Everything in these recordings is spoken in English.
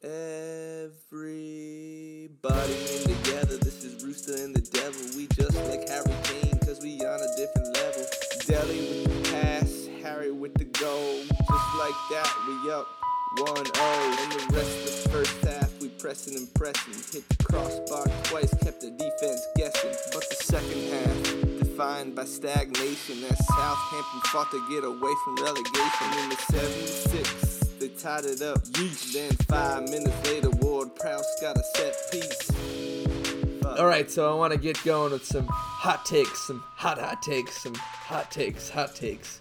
Everybody in together, this is Rooster and the Devil. We just like Harry Kane, cause we on a different level. Dele with the pass, Harry with the goal. Just like that, we up 1-0. And the rest of the first half, we pressing and pressing. Hit the crossbar twice, kept the defense guessing. But the second half, defined by stagnation, as Southampton fought to get away from relegation in the 76 they tied it up. Yeesh. Then five minutes later, Ward Prowse got a set piece. All right, so I want to get going with some hot takes, some hot hot takes, some hot takes, hot takes.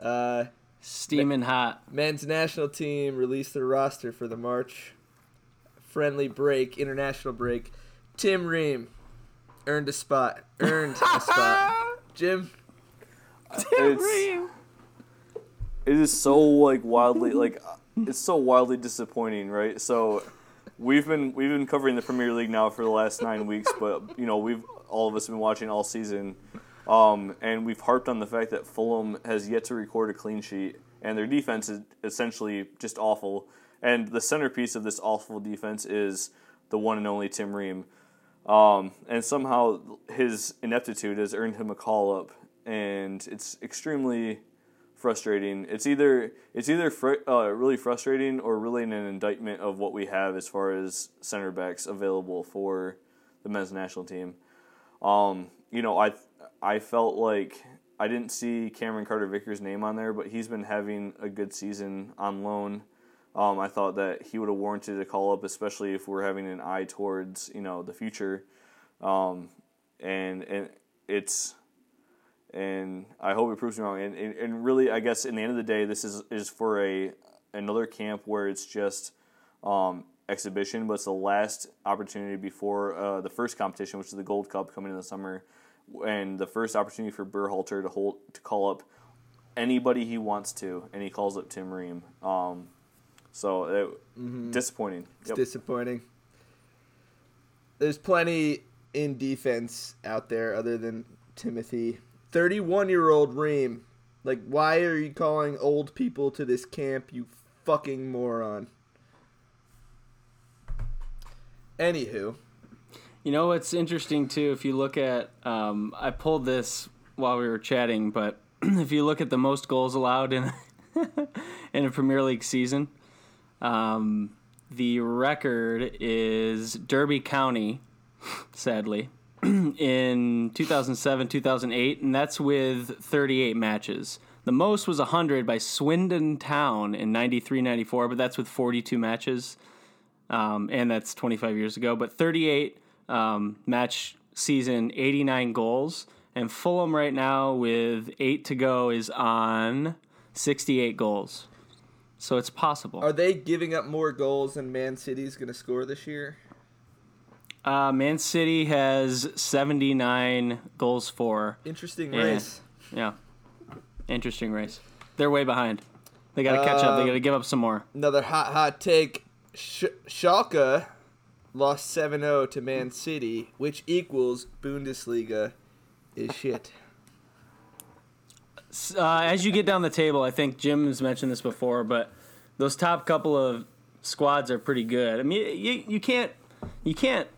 Uh, Steaming hot. men's national team released their roster for the March friendly break, international break. Tim Ream earned a spot. Earned a spot. Jim, Tim it's, it is so like wildly like it's so wildly disappointing, right? So we've been we've been covering the Premier League now for the last nine weeks, but you know we've all of us have been watching all season, um, and we've harped on the fact that Fulham has yet to record a clean sheet, and their defense is essentially just awful. And the centerpiece of this awful defense is the one and only Tim Ream. Um, and somehow his ineptitude has earned him a call up, and it's extremely frustrating. It's either it's either fr- uh, really frustrating or really an indictment of what we have as far as center backs available for the men's national team. Um, you know, I I felt like I didn't see Cameron Carter Vickers' name on there, but he's been having a good season on loan. Um, I thought that he would have warranted a call up, especially if we're having an eye towards you know the future. Um, and and it's and I hope it proves me wrong. And, and, and really, I guess in the end of the day, this is is for a another camp where it's just um, exhibition, but it's the last opportunity before uh, the first competition, which is the Gold Cup coming in the summer, and the first opportunity for Berhalter to hold to call up anybody he wants to, and he calls up Tim Ream. Um, so it, disappointing. it's disappointing. There's plenty in defense out there other than Timothy. 31 year old Ream. Like, why are you calling old people to this camp, you fucking moron? Anywho, You know what's interesting too? If you look at, um, I pulled this while we were chatting, but if you look at the most goals allowed in in a Premier League season, um, the record is Derby County, sadly, in 2007 2008, and that's with 38 matches. The most was 100 by Swindon Town in 93 94, but that's with 42 matches um, and that's 25 years ago. But 38 um, match season, 89 goals, and Fulham right now with eight to go is on 68 goals. So it's possible. are they giving up more goals than Man City's going to score this year? Uh, Man City has 79 goals for. Interesting race. Yeah, interesting race. They're way behind. They got to catch up. They Um, got to give up some more. Another hot, hot take. Sh- Schalke lost 7 0 to Man City, which equals Bundesliga is shit. Uh, as you get down the table, I think Jim has mentioned this before, but those top couple of squads are pretty good. I mean, you, you can't you can't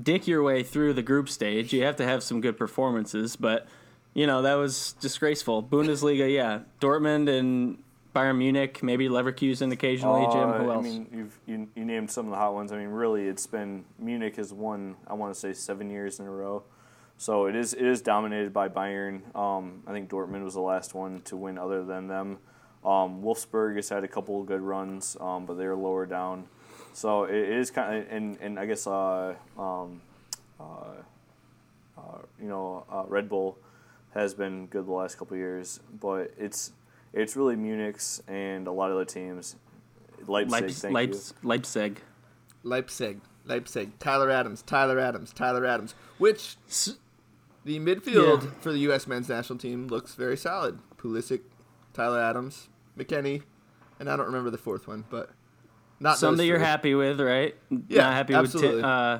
dick your way through the group stage. You have to have some good performances, but you know that was disgraceful. Bundesliga, yeah, Dortmund and Bayern Munich, maybe Leverkusen occasionally. Jim, Uh, who I mean, you've you, you named some of the hot ones. I mean, really, it's been Munich has won. I want to say seven years in a row. So it is it is dominated by Bayern. Um, I think Dortmund was the last one to win, other than them. Um, Wolfsburg has had a couple of good runs, um, but they're lower down. So it, it is kind of and and I guess uh, um, uh, uh, you know uh, Red Bull has been good the last couple of years, but it's it's really Munich's and a lot of other teams. Leipzig, Leips- thank Leips- Leipzig. Leipzig, Leipzig, Tyler Adams, Tyler Adams, Tyler Adams. Which the midfield Yeah. for the U.S. men's national team looks very solid. Pulisic, Tyler Adams, McKennie, and I don't remember the fourth one, but not Some that you're three. happy with, right? Yeah, Not happy absolutely. with Tim, uh,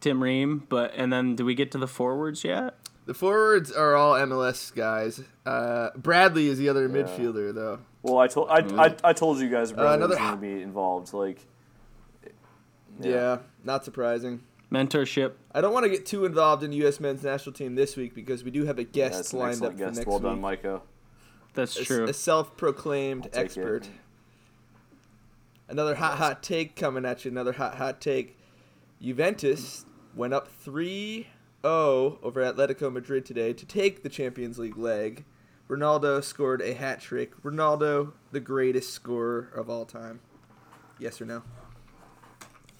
Tim Ream, but and then do we get to the forwards yet? The forwards are all MLS guys. Uh, Bradley is the other Yeah. midfielder, though. Well, I told I, I, I told you guys Brandon another was going to be involved. Like, Yeah. not surprising. Mentorship. I don't want to get too involved in U.S. men's national team this week because we do have a guest that's an lined up excellent for guest. next Well week. done, Micah. That's A- true. A, self-proclaimed I'll it. Expert. Another hot, hot take coming at you. Another hot, hot take. Juventus went up 3 0 over Atletico Madrid today to take the Champions League leg. Ronaldo scored a hat trick. Ronaldo, the greatest scorer of all time. Yes or no?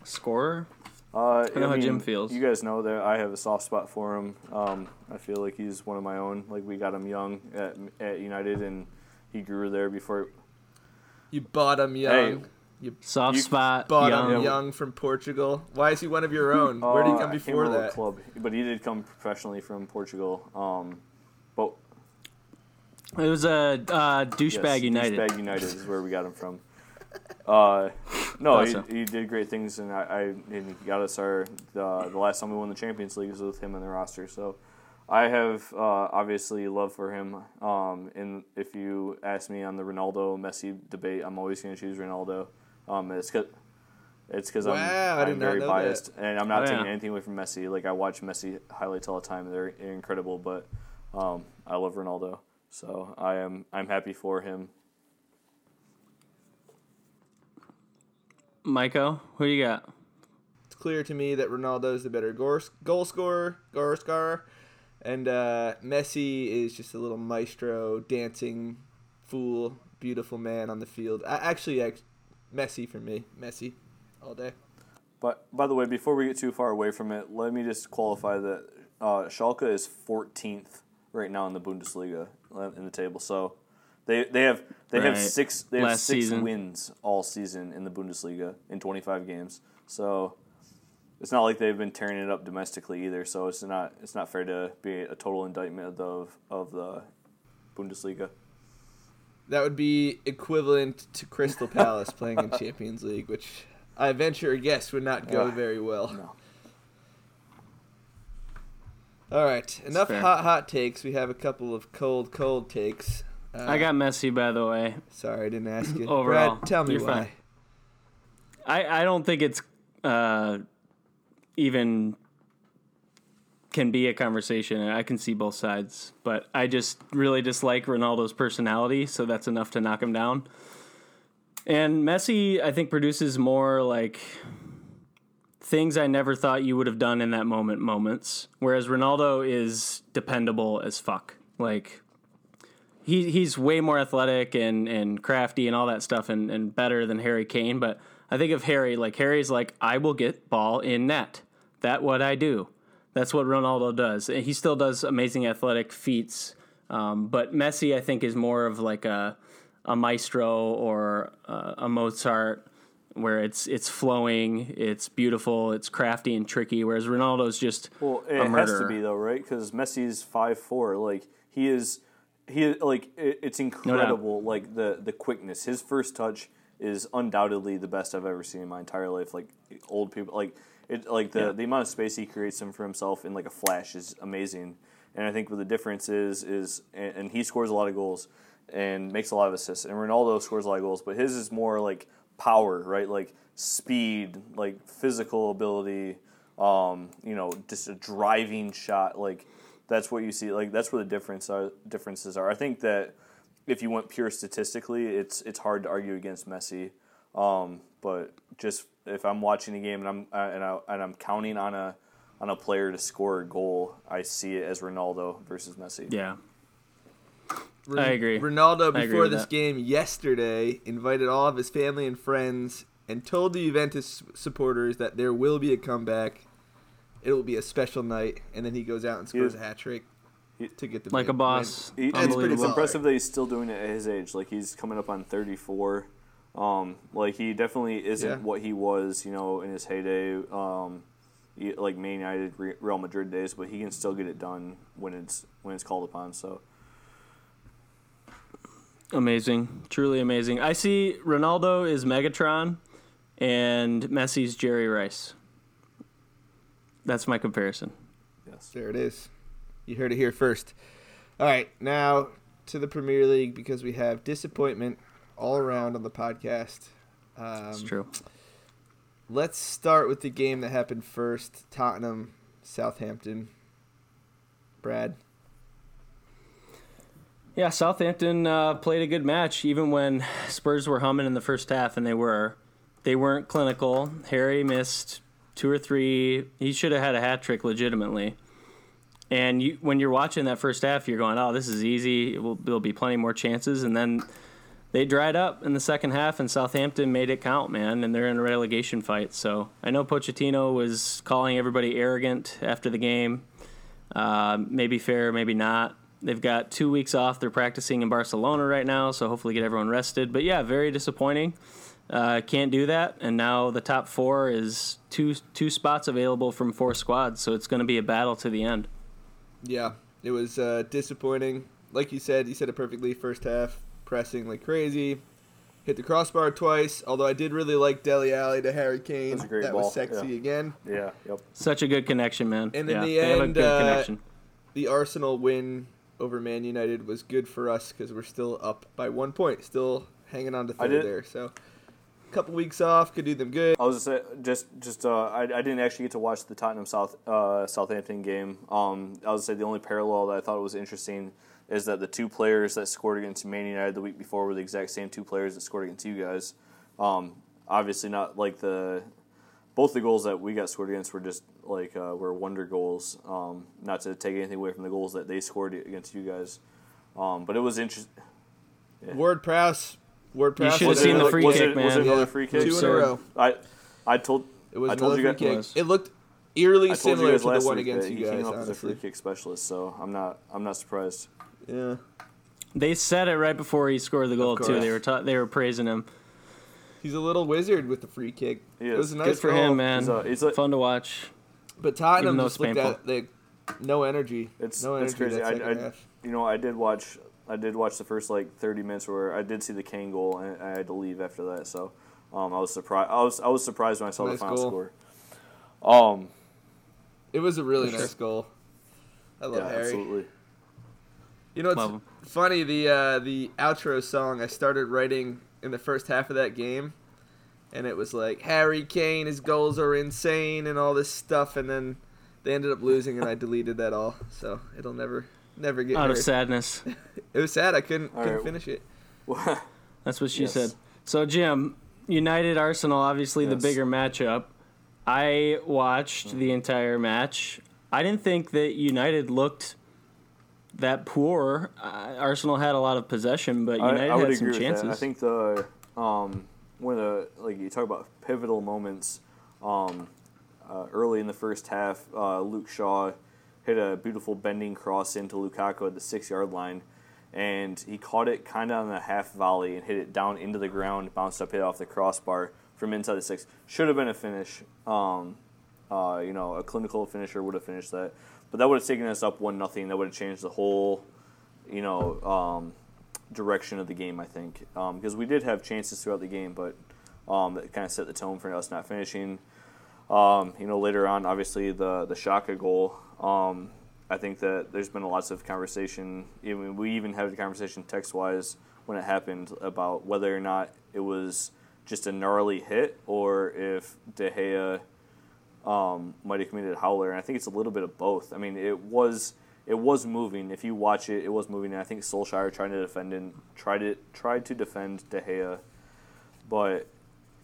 Scorer. Uh, I know how Jim feels. You guys know that I have a soft spot for him. Um, I feel like he's one of my own. Like we got him young at, at United, and he grew there before. You bought him young. You Soft You spot. bought young. him young from Portugal. Why is he one of your own? Where did he Uh, come I before that? Club, but he did come professionally from Portugal. Um, but It was a uh, douchebag yes, United. Douchebag United is where we got him from. Uh, no, Thought he, so. he did great things, and I, I and he got us our the, the last time we won the Champions League was with him in the roster. So I have uh, obviously love for him. Um, and if you ask me on the Ronaldo Messi debate, I'm always going to choose Ronaldo. Um, it's because it's because Wow, I I'm, I'm very know biased, and I'm not Oh, taking yeah. anything away from Messi. Like I watch Messi highlights all the time; they're, they're incredible. But um, I love Ronaldo, so I am I'm happy for him. Maiko, who do you got? It's clear to me that Ronaldo is the better goal, goal scorer, goal scorer, and uh, Messi is just a little maestro, dancing fool, beautiful man on the field. I, actually, ex- Messi for me, Messi, all day. But by the way, before we get too far away from it, let me just qualify that uh, Schalke is 14th right now in the Bundesliga uh, in the table. So they they have they have six they have six season. wins all season in the Bundesliga in 25 games. So it's not like they've been tearing it up domestically either. So it's not it's not fair to be a total indictment of of the Bundesliga. That would be equivalent to Crystal Palace playing in Champions League, which I venture a guess would not go Yeah. very well. No. All right, enough fair. hot hot takes. We have a couple of cold cold takes. Uh, I got Messi, by the way. Sorry, I didn't ask you. Overall, Brad, tell me why. fine. I, I don't think it's uh, even can be a conversation. and I can see both sides, but I just really dislike Ronaldo's personality, so that's enough to knock him down. And Messi, I think, produces more like things I never thought you would have done in that moment moments, whereas Ronaldo is dependable as fuck. Like he he's way more athletic and, and crafty and all that stuff and, and better than Harry Kane. But I think of Harry like Harry's like I will get ball in net. That what I do. That's what Ronaldo does. He still does amazing athletic feats. Um, but Messi, I think, is more of like a a maestro or uh, a Mozart, where it's it's flowing, it's beautiful, it's crafty and tricky. Whereas Ronaldo's just Well, it has to be though, right? Because Messi's five four. Like he is, he like it, it's incredible. like the the quickness. His first touch is undoubtedly the best I've ever seen in my entire life. Like old people, like it, like the Yeah. the amount of space he creates him for himself in like a flash is amazing. And I think what the difference is is, and, and he scores a lot of goals and makes a lot of assists. And Ronaldo scores a lot of goals, but his is more like power, right? Like speed, like physical ability, um, you know, just a driving shot. Like that's what you see. Like that's where the difference are, differences are. I think that if you went pure statistically, it's it's hard to argue against Messi. Um, but just if I'm watching a game and I'm uh, and, I, and I'm counting on a on a player to score a goal, I see it as Ronaldo versus Messi. yeah. Ron- I agree. Ronaldo, I agree before this that. game yesterday, invited all of his family and friends and told the Juventus supporters that there will be a comeback. It will be a special night, and then he goes out and scores He- a hat trick to get the Like big a boss. He, it's, pretty it's impressive that he's still doing it at his age. Like he's coming up on 34. Um, like he definitely isn't Yeah. what he was, you know, in his heyday, um, like Man United, Real Madrid days. But he can still get it done when it's when it's called upon. So Amazing, truly amazing. I see Ronaldo is Megatron, and Messi's Jerry Rice. That's my comparison. yes, There it is. You heard it here first. All right, now to the Premier League because we have disappointment all around on the podcast. Um, It's true. Let's start with the game that happened first Tottenham, Southampton. Brad. Yeah, Southampton uh, played a good match, even when Spurs were humming in the first half, and they were. They weren't clinical. Harry missed two or three. He should have had a hat trick legitimately. And you, when you're watching that first half, you're going, "Oh, this is easy. It will, there'll be plenty more chances." And then they dried up in the second half, and Southampton made it count, man. And they're in a relegation fight. So I know Pochettino was calling everybody arrogant after the game. Uh, maybe fair, maybe not. They've got two weeks off. They're practicing in Barcelona right now, so hopefully get everyone rested. But yeah, very disappointing. Uh, can't do that, and now the top four is two two spots available from four squads, so it's going to be a battle to the end. Yeah, it was uh, disappointing. Like you said, you said it perfectly. First half, pressing like crazy. Hit the crossbar twice, although I did really like Dele Alli to Harry Kane. That's a great that ball, was sexy yeah. again. Yeah. Yep. Such a good connection, man. And in the they have a end, good uh, connection. The Arsenal win over Man United was good for us because we're still up by one point, still hanging on to I third there. So, a couple weeks off could do them good. I was just say, just just uh, I, I didn't actually get to watch the Tottenham South uh, Southampton game. Um, I was say the only parallel that I thought was interesting is that the two players that scored against Man United the week before were the exact same two players that scored against you guys. Um, obviously not like the both the goals that we got scored against were just like uh, were wonder goals. Um, not to take anything away from the goals that they scored against you guys, um, but it was interesting. Ward Prowse. Word You should have was seen the free was kick, it, Was it man. another Yeah, free Two in a row. I I told It was I told another you free guys- kick. It looked eerily I told you similar to the one against that you he came guys. up as a free kick specialist, so I'm not I'm not surprised. Yeah. They said it right before he scored the goal too. They were ta- they were praising him. He's a little wizard with the free kick. He It was a nice Good for goal. him, man. He's a- he's a- Fun to watch. But Tottenham Even though just it's looked painful. at like no energy. It's no it's energy crazy. that I, I you know I did watch I did watch the first like 30 minutes where I did see the Kane goal and I had to leave after that. So um, I was surprised. I was I was surprised when I saw Nice the final goal. score. Um, It was a really For nice goal. I love yeah, Harry. absolutely. You know, it's Love funny. The uh, the outro song I started writing in the first half of that game, and it was like Harry Kane, his goals are insane, and all this stuff, and then they ended up losing, and I deleted that all. So it'll never, never get Out of sadness. It was sad. I couldn't All couldn't right. finish it. That's what she Yes. said. So Jim, United Arsenal, obviously the bigger matchup. I watched Mm-hmm. the entire match. I didn't think that United looked that poor. Uh, Arsenal had a lot of possession, but I, United I would had some chances. I think the um, one of the like you talk about pivotal moments um, uh, early in the first half. Uh, Luke Shaw hit a beautiful bending cross into Lukaku at the six yard line, and he caught it kind of on a half volley and hit it down into the ground, bounced up, hit off the crossbar from inside the six. Should have been a finish. Um, uh, you know, a clinical finisher would have finished that, but that would have taken us up one nothing. That would have changed the whole, you know, um, direction of the game. I think because we did have chances throughout the game, but um, that kind of set the tone for us not finishing. Um, you know, later on, obviously the the Xhaka goal. Um, I think that there's been lots of conversation. We even had a conversation text wise when it happened about whether or not it was just a gnarly hit or if De Gea um, might have committed howler, and I think it's a little bit of both. I mean, it was it was moving. If you watch it, it was moving, and I think Solskjaer trying to defend and tried it tried to defend De Gea, but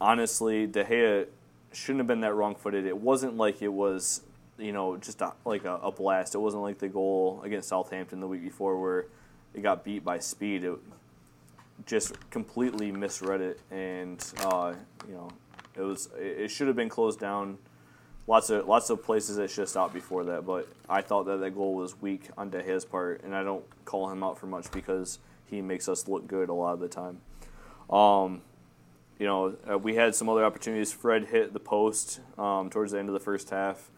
honestly, De Gea shouldn't have been that wrong footed. It wasn't like it was you know just a, like a, a blast. It wasn't like the goal against Southampton the week before where it got beat by speed. It just completely misread it, and uh, you know it was it, it should have been closed down lots of lots of places that should have stopped before that. But I thought that that goal was weak on De Gea's part, and I don't call him out for much because he makes us look good a lot of the time. Um, you know, uh, we had some other opportunities. Fred hit the post um, towards the end of the first half,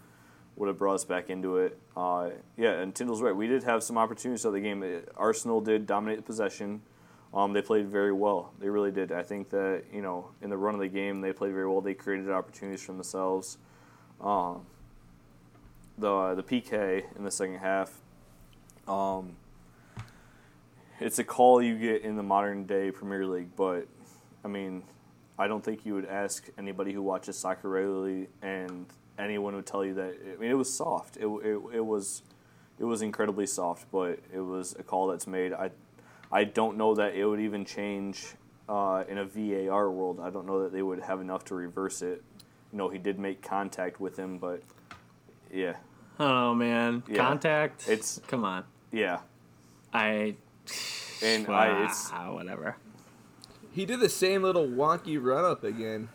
would have brought us back into it. Uh, yeah, and Tyndall's right. We did have some opportunities of the game. Uh, Arsenal did dominate the possession. Um, they played very well. They really did. I think that you know, in the run of the game, they played very well. They created opportunities for themselves. Um, the the PK in the second half, um, it's a call you get in the modern day Premier League, but I mean, I don't think you would ask anybody who watches soccer regularly, and anyone would tell you that. I mean, it was soft. It it, it was it was incredibly soft, but it was a call that's made. I I don't know that it would even change uh, in a VAR world. I don't know that they would have enough to reverse it. You know, he did make contact with him, but yeah, Oh man, Yeah. contact. It's- come on. yeah, I and I it's Ah, whatever. He did the same little wonky run up again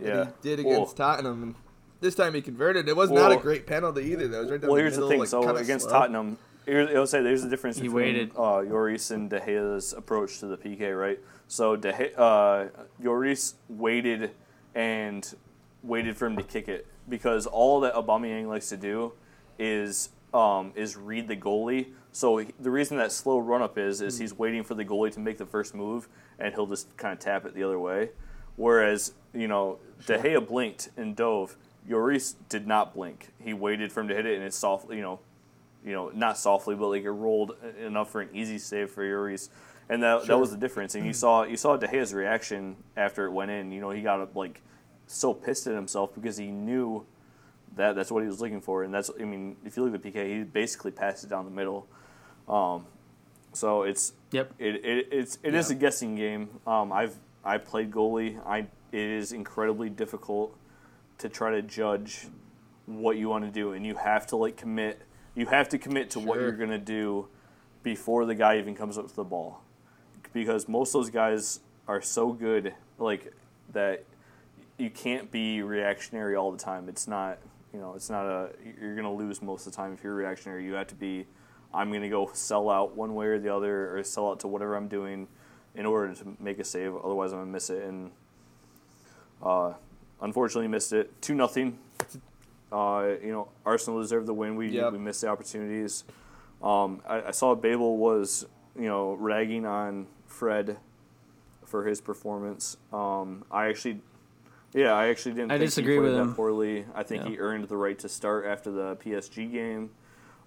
yeah. that he did against Well, Tottenham. And this time he converted. It was not a great penalty either. That was right down Well, the here's middle, the thing. like, so kinda against slow. Tottenham, here, I'll say there's a difference He between waited. uh, Lloris and De Gea's approach to the PK, right? So De Gea, uh, Lloris waited and waited for him to kick it because all that Aubameyang likes to do is um, is read the goalie. So he, the reason that slow run up is is he's waiting for the goalie to make the first move and he'll just kind of tap it the other way. Whereas you know De Gea blinked and dove. Lloris did not blink. He waited for him to hit it, and it softly, you know, you know, not softly, but like it rolled enough for an easy save for Lloris, and that that was the difference. And you saw you saw De Gea's reaction after it went in. You know, he got up like so pissed at himself because he knew that that's what he was looking for, and that's I mean, if you look at the PK, he basically passed it down the middle. Um, so it's Yep. it, it it's it is Yeah. a guessing game. Um, I've I played goalie. I it is incredibly difficult to try to judge what you want to do, and you have to like commit. You have to commit to what you're gonna do before the guy even comes up to the ball, because most of those guys are so good like that you can't be reactionary all the time. It's not you know it's not a you're gonna lose most of the time if you're reactionary. You have to be I'm gonna go sell out one way or the other, or sell out to whatever I'm doing in order to make a save. Otherwise, I'm gonna miss it. And uh, unfortunately, missed it. Two nothing. Uh, you know, Arsenal deserved the win. We Yep. we missed the opportunities. Um, I, I saw Babel was you know ragging on Fred for his performance. Um, I actually. Yeah, I actually didn't. I think disagree he played with that poorly. I think Yeah. he earned the right to start after the PSG game.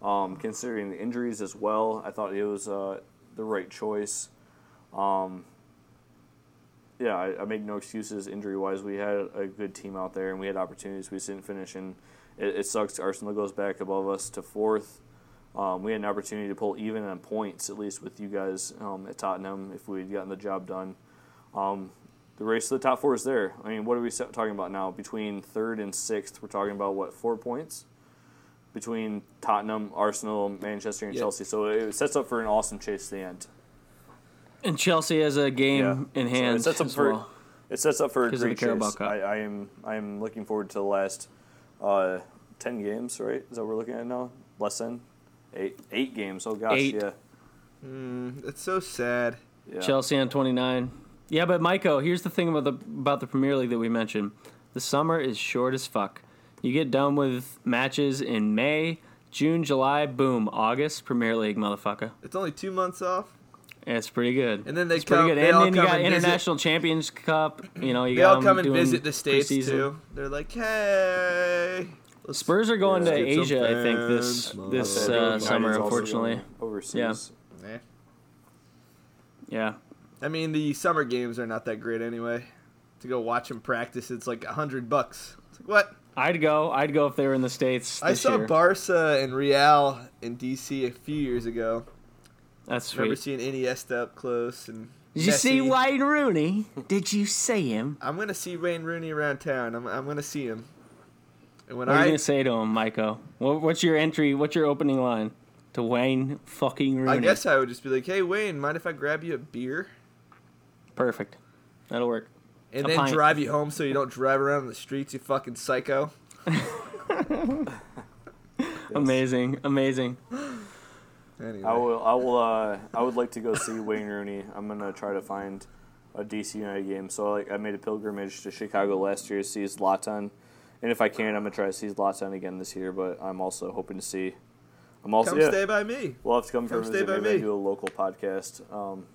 Um, considering the injuries as well, I thought it was uh, the right choice. Um, yeah, I, I make no excuses injury wise. We had a good team out there and we had opportunities. We just didn't finish, and it, it sucks. Arsenal goes back above us to fourth. Um, we had an opportunity to pull even on points, at least with you guys um, at Tottenham, if we had gotten the job done. Um, the race to the top four is there. I mean, what are we talking about now? Between third and sixth, we're talking about what four points between Tottenham, Arsenal, Manchester, and Yeah. Chelsea. So it sets up for an awesome chase to the end. And Chelsea has a game Yeah. in So hand it sets up as for well. it sets up for a great chase. Cup. I, I am I am looking forward to the last uh, ten games. Right? Is that what we're looking at now? Less than eight eight games. Oh gosh, Eight. yeah. Mm, it's so sad. yeah. Chelsea on 29. Yeah, but Michael, here's the thing about the about the Premier League that we mentioned. The summer is short as fuck. You get done with matches in May, June, July, boom, August, Premier League, motherfucker. It's only two months off. Yeah, It's pretty good. And then they it's pretty come- good. they And all then you got and visit- International Champions Cup. You know, you They got all come and visit the states preseason. too. They're like, hey. let's- Spurs are going Let's to Asia, I think, this fans, this uh, summer, unfortunately. overseas. Eh. Yeah. I mean, the summer games are not that great anyway. To go watch them practice, it's like a hundred bucks. It's like what? I'd go. I'd go if they were in the states. I saw year. Barca and Real in DC a few years ago. That's Remember sweet. seeing Iniesta up close and. Did you see Wayne Rooney? Did you see him? I'm gonna see Wayne Rooney around town. I'm, I'm gonna see him. And when What are you gonna say to him, Maiko? What, what's your entry? What's your opening line to Wayne fucking Rooney? I guess I would just be like, "Hey Wayne, mind if I grab you a beer perfect. That'll work. and A then pint. drive you home so you don't drive around the streets, you fucking psycho." Amazing, amazing. Anyway, I will. I will. Uh, I would like to go see Wayne Rooney. I'm gonna try to find a DC United game. So like, I made a pilgrimage to Chicago last year to see Zlatan, and if I can, I'm gonna try to see Zlatan again this year. But I'm also hoping to see. I'm also come yeah. stay by me. We'll have to come, come for stay by me. do a local podcast. Um,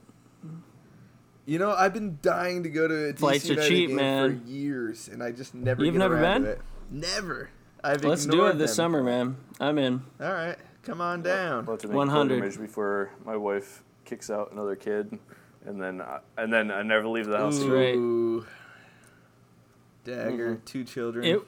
You know, I've been dying to go to a DC Flights are United cheap, game man. for years, and I just never. You've get never around been? To it. Never. I've Let's do ignored it this them. summer, man. I'm in. All right, come on down. I'll to make 100. pilgrimage before my wife kicks out another kid, and then I, and then I never leave the house. That's again. right. Ooh. Dagger, Mm-hmm. two children. It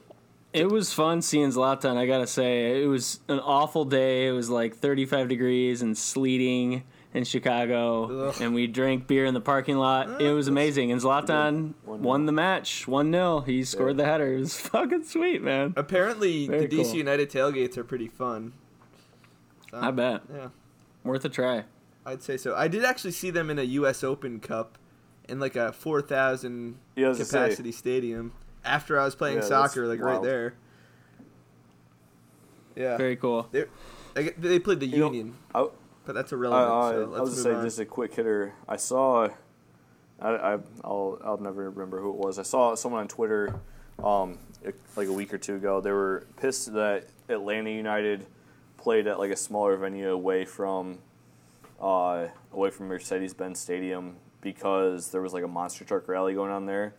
it was fun seeing Zlatan. I gotta say, it was an awful day. It was like 35 degrees and sleeting in Chicago, Ugh. and we drank beer in the parking lot. It was amazing, and Zlatan won the match, one 0 He scored the header. It was fucking sweet, man. Apparently, Very the DC cool. United tailgates are pretty fun. So, I um, bet, Yeah, worth a try. I'd say so. I did actually see them in a U.S. Open Cup in like a 4,000 Yeah, I say. capacity stadium after I was playing Yeah, soccer, like right there. Yeah, Very cool. they they they played the You know, Union, I, but that's irrelevant. I, so I let's was gonna say on. just a quick hitter. I saw, I, I I'll I'll never remember who it was. I saw someone on Twitter, um, like a week or two ago. They were pissed that Atlanta United played at like a smaller venue away from, uh, away from Mercedes Benz Stadium because there was like a monster truck rally going on there,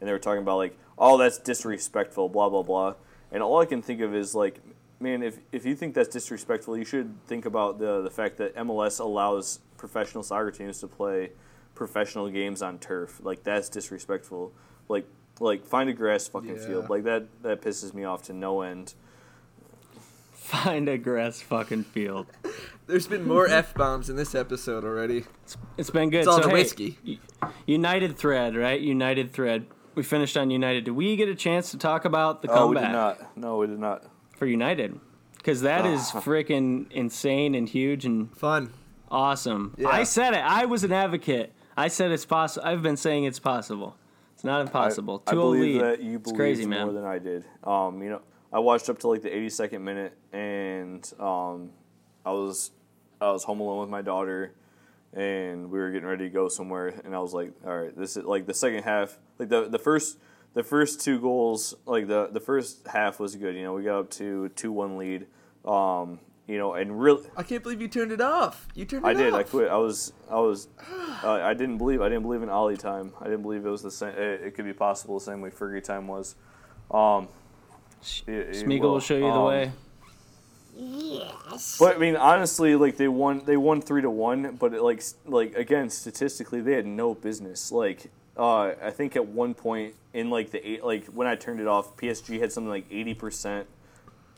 and they were talking about like, oh, that's disrespectful, blah blah blah. And all I can think of is like, man, if if you think that's disrespectful, you should think about the the fact that MLS allows professional soccer teams to play professional games on turf. Like that's disrespectful. Like like find a grass fucking Yeah. field. Like that that pisses me off to no end. Find a grass fucking field. There's been more f bombs in this episode already. It's been good. It's all so, the hey, whiskey. United Thread, right? United Thread. We finished on United. Did we get a chance to talk about the Oh, we comeback did not. No, we did not. For United? Because that is Ah. freaking insane and huge and Fun. awesome. Yeah. I said it. I was an advocate. I said it's possible. I've been saying it's possible. It's not impossible. I, I 2-0 believe lead. that you it's believed crazy, more man. than I did. Um, you know, I watched up to like the 82nd minute, and um, I was I was home alone with my daughter, and we were getting ready to go somewhere, and I was like, all right, this is like the second half, like the the first. The first two goals, like the, the first half was good. You know, we got up to two one lead. Um, you know, and really, I can't believe you turned it off. You turned it I did. off. I quit. I was. I was. Uh, I didn't believe. I didn't believe in Ollie time. I didn't believe it was the same. It, it could be possible the same way Fergie time was. Um, it- it Smeagol will show you the Um, way. But I mean, honestly, like they won. They won three to one. But it, like, like again, statistically, they had no business. Like, uh, I think at one point in like the eight, like when I turned it off, PSG had something like eighty percent.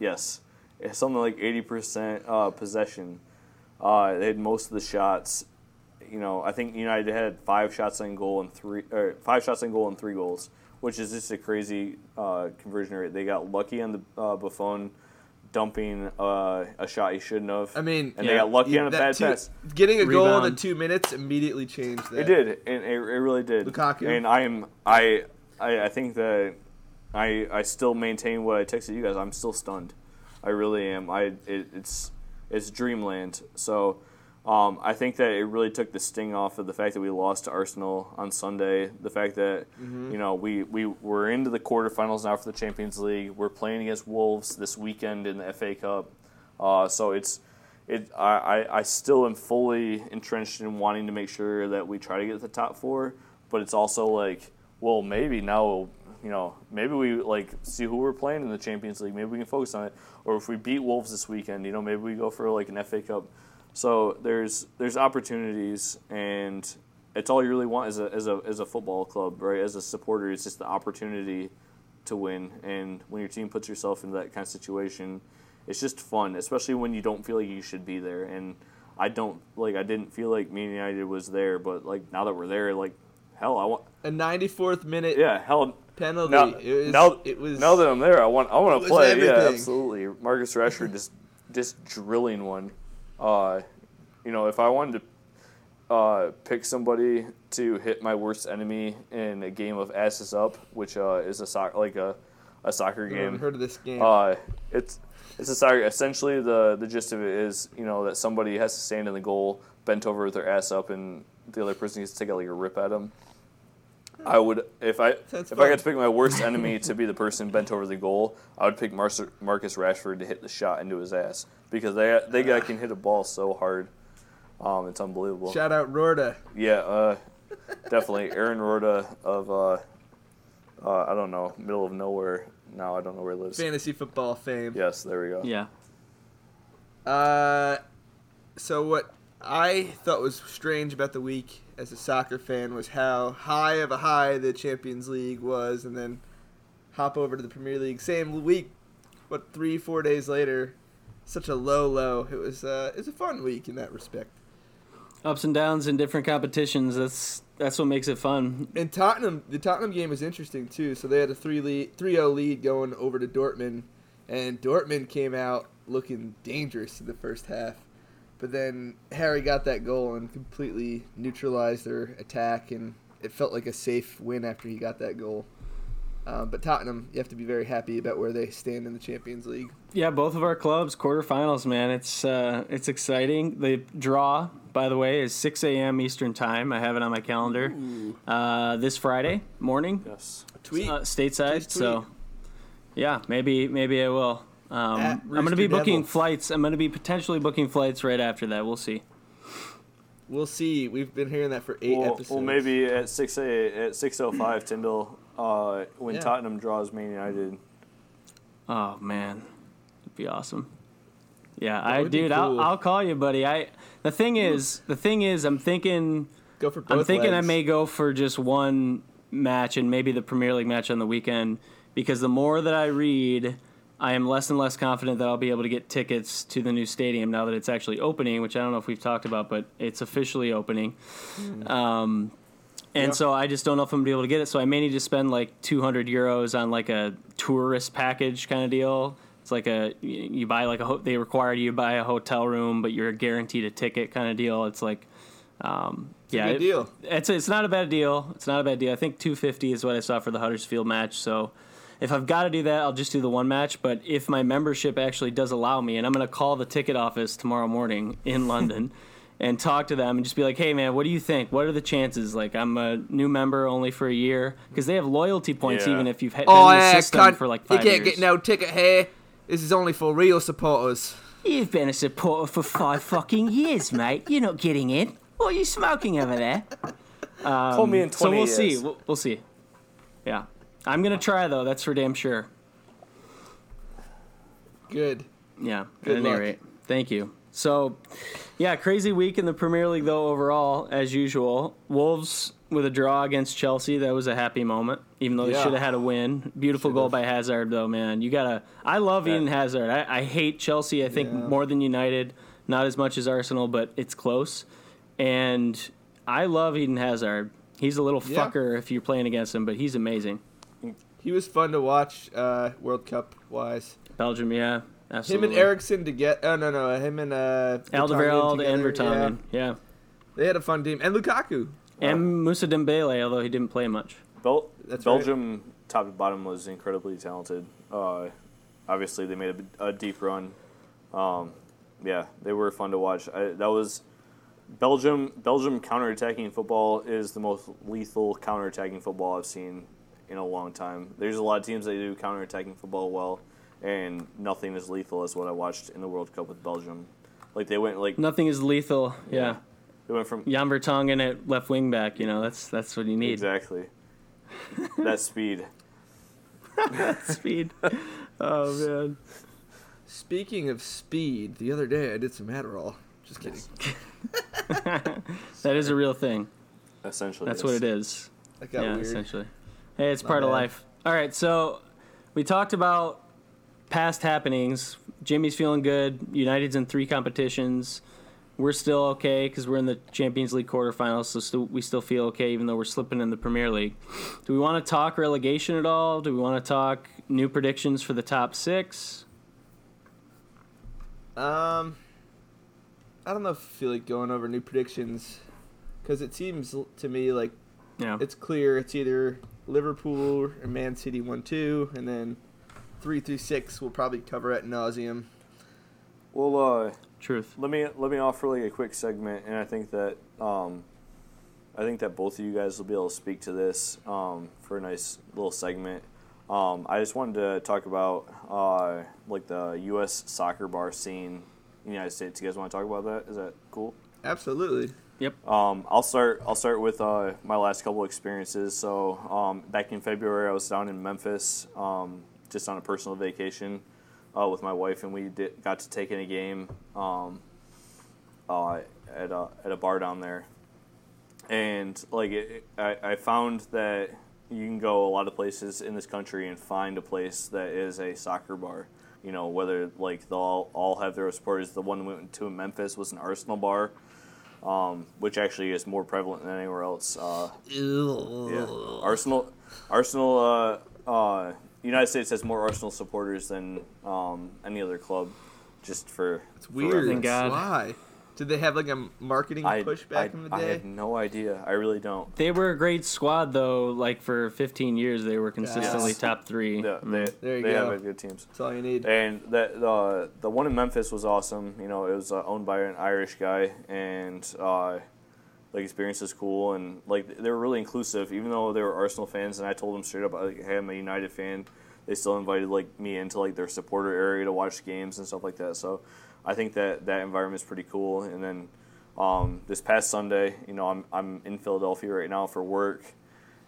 Yes, something like eighty percent uh, possession. Uh, they had most of the shots. You know, I think United had five shots on goal and three, or five shots on goal and three goals, which is just a crazy uh, conversion rate. They got lucky on the uh, Buffon dumping uh, a shot he shouldn't have. I mean, and they got lucky on a bad two- pass. Getting a goal in the two minutes immediately changed that. It did, and it, it really did. Lukaku. And I am, I, I, I think that I, I still maintain what I texted you guys. I'm still stunned. I really am. I, it, it's, it's dreamland. So, um, I think that it really took the sting off of the fact that we lost to Arsenal on Sunday. The fact that you know we we were into the quarterfinals now for the Champions League. We're playing against Wolves this weekend in the FA Cup. Uh, so it's it. I, I, I still am fully entrenched in wanting to make sure that we try to get to the top four. But it's also like, well, maybe now you know maybe we like see who we're playing in the Champions League. Maybe we can focus on it. Or if we beat Wolves this weekend, you know, maybe we go for like an FA Cup. So there's there's opportunities, and it's all you really want as a as a as a football club, right? As a supporter, it's just the opportunity to win. And when your team puts yourself in that kind of situation, it's just fun, especially when you don't feel like you should be there. And I don't like I didn't feel like Me United was there, but like now that we're there, like hell, I want A 94th minute yeah hell. penalty. Now, it was, now, it was now that I'm there, I want I want to play. Yeah, absolutely. Marcus Rashford just just drilling one. Uh, you know, if I wanted to uh, pick somebody to hit my worst enemy in a game of asses up, which uh, is a soc- like a a soccer game. heard of this game. Uh, it's it's a soccer. Essentially, the the gist of it is you know that somebody has to stand in the goal, bent over with their ass up, and the other person needs to take a, like a rip at them. I would if I Sounds if fun. I got to pick my worst enemy to be the person bent over the goal, I would pick Marcus Marcus Rashford to hit the shot into his ass because they they guy can hit a ball so hard, um, it's unbelievable. Shout out Rorda. Yeah, uh, definitely Aaron Rorda of uh, uh, I don't know middle of nowhere now I don't know where he lives. Fantasy football fame. Yes, there we go. Yeah. Uh, so what? I thought was strange about the week as a soccer fan was how high of a high the Champions League was, and then hop over to the Premier League same week, what three four days later, such a low low. It was uh, it was a fun week in that respect. Ups and downs in different competitions. That's that's what makes it fun. And Tottenham, the Tottenham game was interesting too. So they had a 3 lead, 3-0 lead going over to Dortmund, and Dortmund came out looking dangerous in the first half. But then Harry got that goal and completely neutralized their attack, and it felt like a safe win after he got that goal. Um, but Tottenham, you have to be very happy about where they stand in the Champions League. Yeah, both of our clubs quarterfinals, man. It's uh, it's exciting. The draw, by the way, is 6 a.m. Eastern time. I have it on my calendar. Uh, this Friday morning, Yes. Tweet. uh, stateside. Please tweet. So, yeah, maybe maybe I will. Um, I'm going to be Rooster booking Devil. flights. I'm going to be potentially booking flights right after that. We'll see. We'll see. We've been hearing that for eight Well, episodes. well, maybe at six a at six oh five, Tyndall. Uh, when Yeah. Tottenham draws Man United. Oh man, it'd be awesome. Yeah, That I would be dude, I'll. I'll call you, buddy. I the thing is, the thing is, I'm thinking, go for both. I'm thinking I may go for just one match and maybe the Premier League match on the weekend because the more that I read, I am less and less confident that I'll be able to get tickets to the new stadium now that it's actually opening, which I don't know if we've talked about, but it's officially opening. Um, and Yeah. so I just don't know if I'm gonna be able to get it. So I may need to spend like 200 euros on like a tourist package kind of deal. It's like a you you buy like a ho- they require you to buy a hotel room, but you're guaranteed a ticket kind of deal. It's like, um, a yeah, good it- deal. It's it's not a bad deal. It's not a bad deal. I think 250 is what I saw for the Huddersfield match. So if I've got to do that, I'll just do the one match. But if my membership actually does allow me, and I'm going to call the ticket office tomorrow morning in London and talk to them and just be like, hey man, what do you think? What are the chances? Like I'm a new member only for a year because they have loyalty points Yeah. even if you've had Oh been in the yeah, system cunt. for like you five can't years. get no ticket here. This is only for real supporters. You've been a supporter for five fucking years, mate. You're not getting in. What are you smoking over there? Call me in um, So twenty we'll years. see. We'll, we'll see. Yeah, I'm gonna try though. That's for damn sure. Good. Yeah. Good at any luck. rate, thank you. So, yeah, crazy week in the Premier League though. Overall, as usual, Wolves with a draw against Chelsea. That was a happy moment, even though they Yeah. should have had a win. Beautiful goal by Hazard though, man. You gotta. I love Yeah. Eden Hazard. I, I hate Chelsea. I think Yeah. more than United. Not as much as Arsenal, but it's close. And I love Eden Hazard. He's a little fucker if you're playing against him, but he's amazing. He was fun to watch, uh, World Cup wise. Belgium, yeah, Him and Eriksen to get. Oh no no, him and uh, Alderweireld Vertonghen and Vertonghen, yeah. Yeah, they had a fun team, and Lukaku. And Musa Dembele, although he didn't play much. Bel- That's right. Belgium, top to bottom, was incredibly talented. Uh, obviously, they made a, a deep run. Um, yeah, they were fun to watch. I, that was Belgium. Belgium counterattacking football is the most lethal counterattacking football I've seen in a long time. There's a lot of teams that do counterattacking football well, and nothing as lethal as what I watched in the World Cup with Belgium. Like they went like Nothing is lethal. Yeah. they went from Jan Vertonghen at left wing back, you know, that's that's what you need. exactly that speed. That speed. oh man. Speaking of speed, the other day I did some Adderall. Just kidding. That is a real thing. Essentially, That's yes. what it is. That got yeah, weird. essentially. Hey, it's part of life. All right, so we talked about past happenings. Jimmy's feeling good. United's in three competitions. We're still okay because we're in the Champions League quarterfinals, so still, we still feel okay even though we're slipping in the Premier League. Do we want to talk relegation at all? Do we want to talk new predictions for the top six? Um, I don't know if I feel like going over new predictions because it seems to me like Yeah. it's clear it's either Liverpool and Man City one two, and then three through six we'll probably cover at nauseum. Well, uh, Truth. let me let me offer like a quick segment, and I think that um, I think that both of you guys will be able to speak to this um, for a nice little segment. Um, I just wanted to talk about uh, like the U.S. soccer bar scene in the United States. You guys want to talk about that? Is that cool? Absolutely. Um, I'll start. I'll start with uh, my last couple experiences. So um, back in February, I was down in Memphis, um, just on a personal vacation uh, with my wife, and we did, got to take in a game. Um, uh, at a at a bar down there, and like it, I I found that you can go a lot of places in this country and find a place that is a soccer bar. You know, whether like they'll all have their supporters. The one we went to in Memphis was an Arsenal bar, um, which actually is more prevalent than anywhere else. Uh, yeah, Arsenal, Arsenal, uh, uh, United States has more Arsenal supporters than um, any other club. Just for It's weird. Thank God. Why? Did they have like a marketing I, push I, back in the day? I day? have no idea. I really don't. They were a great squad though. Like for 15 years, they were consistently Yes. top three. Yeah, they There you they go. have good teams. That's all you need. And that the the one in Memphis was awesome. You know, it was uh, owned by an Irish guy, and uh, like experience is cool, and like they were really inclusive. Even though they were Arsenal fans, and I told them straight up, like, hey, I'm a United fan. They still invited like me into like their supporter area to watch games and stuff like that. So I think that that environment is pretty cool. And then um, this past Sunday, you know, I'm I'm in Philadelphia right now for work,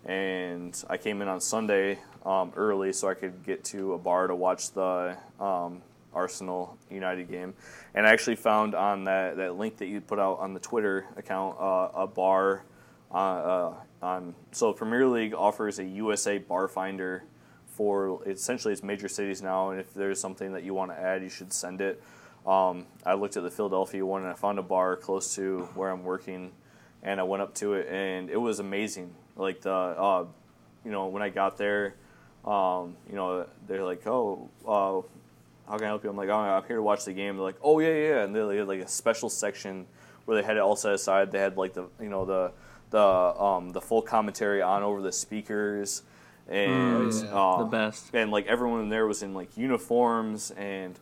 and I came in on Sunday um, early so I could get to a bar to watch the um, Arsenal United game. And I actually found on that, that link that you put out on the Twitter account uh, a bar uh, uh, on. So Premier League offers a USA bar finder for essentially it's major cities now. And if there's something that you want to add, you should send it. Um, I looked at the Philadelphia one and I found a bar close to where I'm working, and I went up to it and it was amazing. Like the, uh, you know, when I got there, um, you know, they're like, oh, uh, how can I help you? I'm like, oh, I'm here to watch the game. They're like, oh yeah, yeah, and they had like a special section where they had it all set aside. They had like the, you know, the the um, the full commentary on over the speakers, and Mm, yeah. uh, The best. and like everyone there was in like uniforms and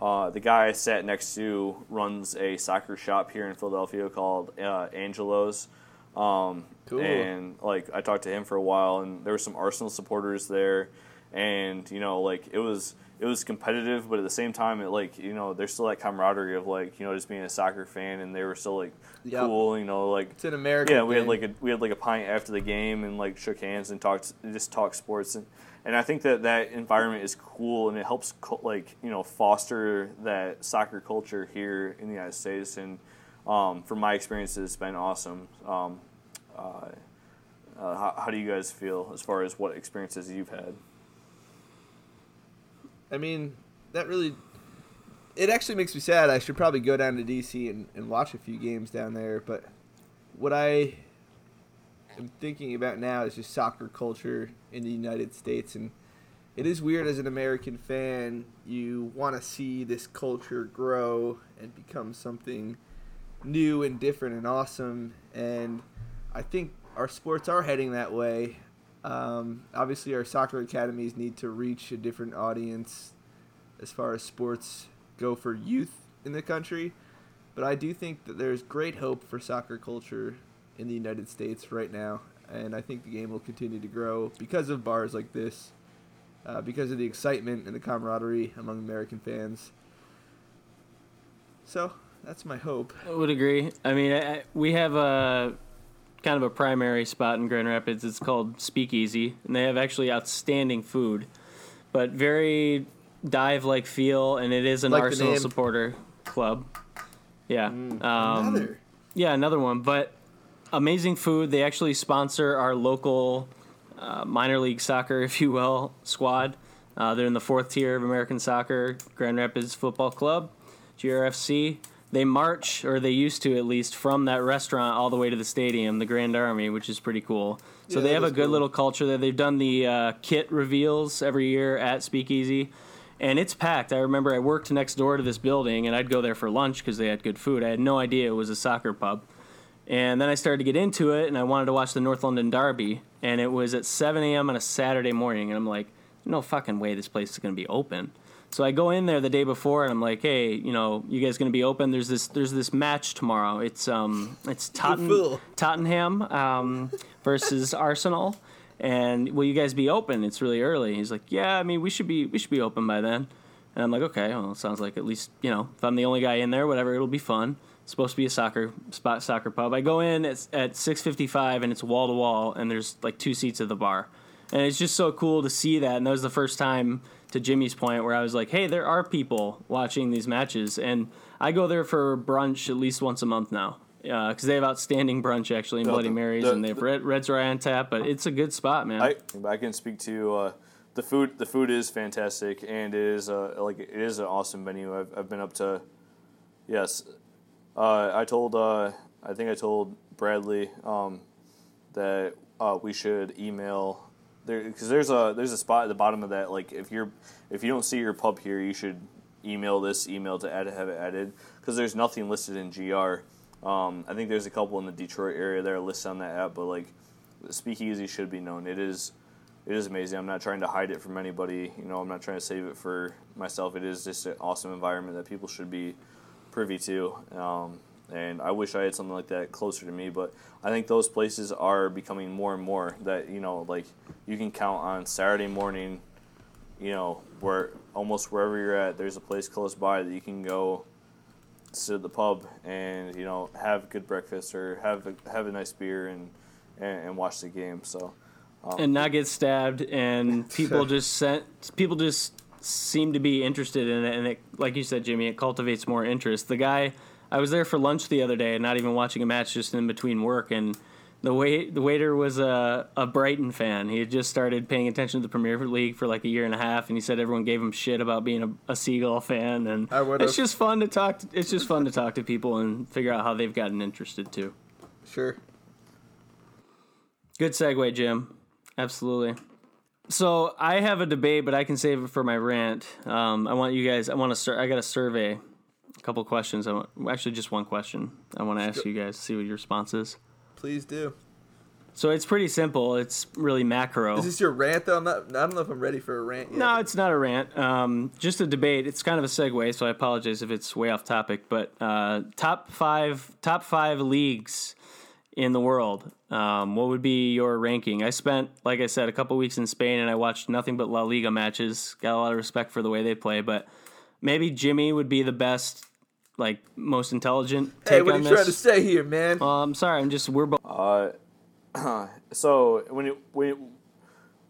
uh, the guy I sat next to runs a soccer shop here in Philadelphia called uh, Angelo's. Um, Cool. And like I talked to him for a while, and there were some Arsenal supporters there, and you know like it was it was competitive, but at the same time it like you know there's still that camaraderie of like you know just being a soccer fan, and they were still like Yep. cool, you know like It's an American. yeah, we had like a we had like a pint after the game and like shook hands and talked just talked sports and and I think that that environment is cool and it helps co- like you know foster that soccer culture here in the United States and um, from my experience it's been awesome. Um, uh, uh, how, how do you guys feel as far as what experiences you've had? I mean, that really. It actually makes me sad. I should probably go down to DC and, and watch a few games down there. But what I am thinking about now is just soccer culture in the United States. And it is weird as an American fan, you want to see this culture grow and become something new and different and awesome. And I think our sports are heading that way. Um, obviously, our soccer academies need to reach a different audience as far as sports go for youth in the country. But I do think that there's great hope for soccer culture in the United States right now. And I think the game will continue to grow because of bars like this, uh, because of the excitement and the camaraderie among American fans. So that's my hope. I would agree. I mean, I, we have a kind of a primary spot in Grand Rapids. It's called Speakeasy, and they have actually outstanding food, but very dive-like feel, and it is an Like Arsenal supporter club. Yeah, um, Another. yeah, another one. But amazing food. They actually sponsor our local uh, minor league soccer, if you will, squad. Uh, they're in the fourth tier of American soccer, Grand Rapids Football Club, GRFC. They march, or they used to at least, from that restaurant all the way to the stadium, the Grand Army, which is pretty cool. So Yeah, they have a good cool. little culture there. They've done the uh, kit reveals every year at Speakeasy, and it's packed. I remember I worked next door to this building, and I'd go there for lunch because they had good food. I had no idea it was a soccer pub. And then I started to get into it, and I wanted to watch the North London Derby, and it was at 7 a.m. on a Saturday morning, and I'm like, no fucking way this place is going to be open. So I go in there the day before, and I'm like, hey, you know, you guys going to be open? There's this there's this match tomorrow. It's um it's Totten- Tottenham um, versus Arsenal, and will you guys be open? It's really early. He's like, yeah, I mean, we should be we should be open by then. And I'm like, okay, well, it sounds like at least you know if I'm the only guy in there, whatever, it'll be fun. It's supposed to be a soccer spot, soccer pub. I go in at at 6:55 and it's wall to wall, and there's like two seats at the bar, and it's just so cool to see that. And that was the first time, to Jimmy's point, where I was like, hey, there are people watching these matches, and I go there for brunch at least once a month now. Because they have outstanding brunch actually in No, Bloody the- Marys, the- and they have the- Red, Reds right on tap. But it's a good spot, man. I I can speak to uh, the food. The food is fantastic, and it is uh, like it is an awesome venue. I've I've been up to. Yes, uh, I told uh, I think I told Bradley um, that uh, we should email there because there's a there's a spot at the bottom of that. Like if you're if you don't see your pub here, you should email this email to add have it added because there's nothing listed in GR. Um, I think there's a couple in the Detroit area that are listed on that app, but like Speakeasy should be known. It is it is amazing. I'm not trying to hide it from anybody. You know, I'm not trying to save it for myself. It is just an awesome environment that people should be privy to. Um, and I wish I had something like that closer to me, but I think those places are becoming more and more that, you know, like you can count on Saturday morning, you know, where almost wherever you're at, there's a place close by that you can go sit at the pub and, you know, have good breakfast or have a, have a nice beer and, and, and watch the game. So, and not get stabbed and people just sent people just seem to be interested in it and it like you said jimmy it cultivates more interest the guy i was there for lunch the other day not even watching a match just in between work and the wait the waiter was a, a brighton fan he had just started paying attention to the premier league for like a year and a half and he said everyone gave him shit about being a, a seagull fan and it's just fun to talk to, it's just fun to talk to people and figure out how they've gotten interested too Sure. Good segue, Jim. Absolutely. So I have a debate, but I can save it for my rant. Um, I want you guys. I want to. Sur- I got a survey. A couple questions. I want, actually, just one question. I want to ask you guys. See what your response is. Please do. So it's pretty simple. It's really macro. Is this your rant though? I'm not. I don't know if I'm ready for a rant yet. No, it's not a rant. Um, just a debate. It's kind of a segue, so I apologize if it's way off topic. But uh, top five, top five leagues in the world. Um, what would be your ranking? I spent, like I said, a couple weeks in Spain, and I watched nothing but La Liga matches. Got a lot of respect for the way they play, but maybe Jimmy would be the best, like most intelligent. Take Hey, what are you this. trying to say here, man? Well, I'm sorry. I'm just we're both. uh, so when you, when you,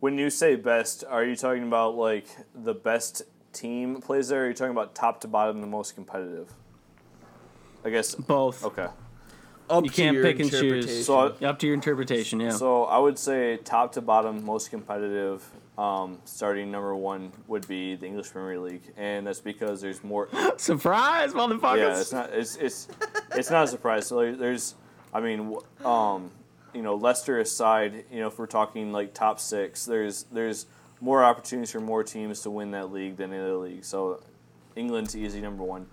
when you say best, are you talking about like the best team plays there? Or are you talking about top to bottom, the most competitive? I guess. both. Okay. Up you to can't your pick and choose. interpretation. So I, Up to your interpretation. Yeah. So I would say top to bottom, most competitive, um, starting number one would be the English Premier League, and that's because there's more. Surprise, motherfuckers! yeah, it's not. It's it's it's not a surprise. So there's, I mean, um, you know, Leicester aside, you know, if we're talking like top six, there's there's more opportunities for more teams to win that league than any other league. So England's easy number one.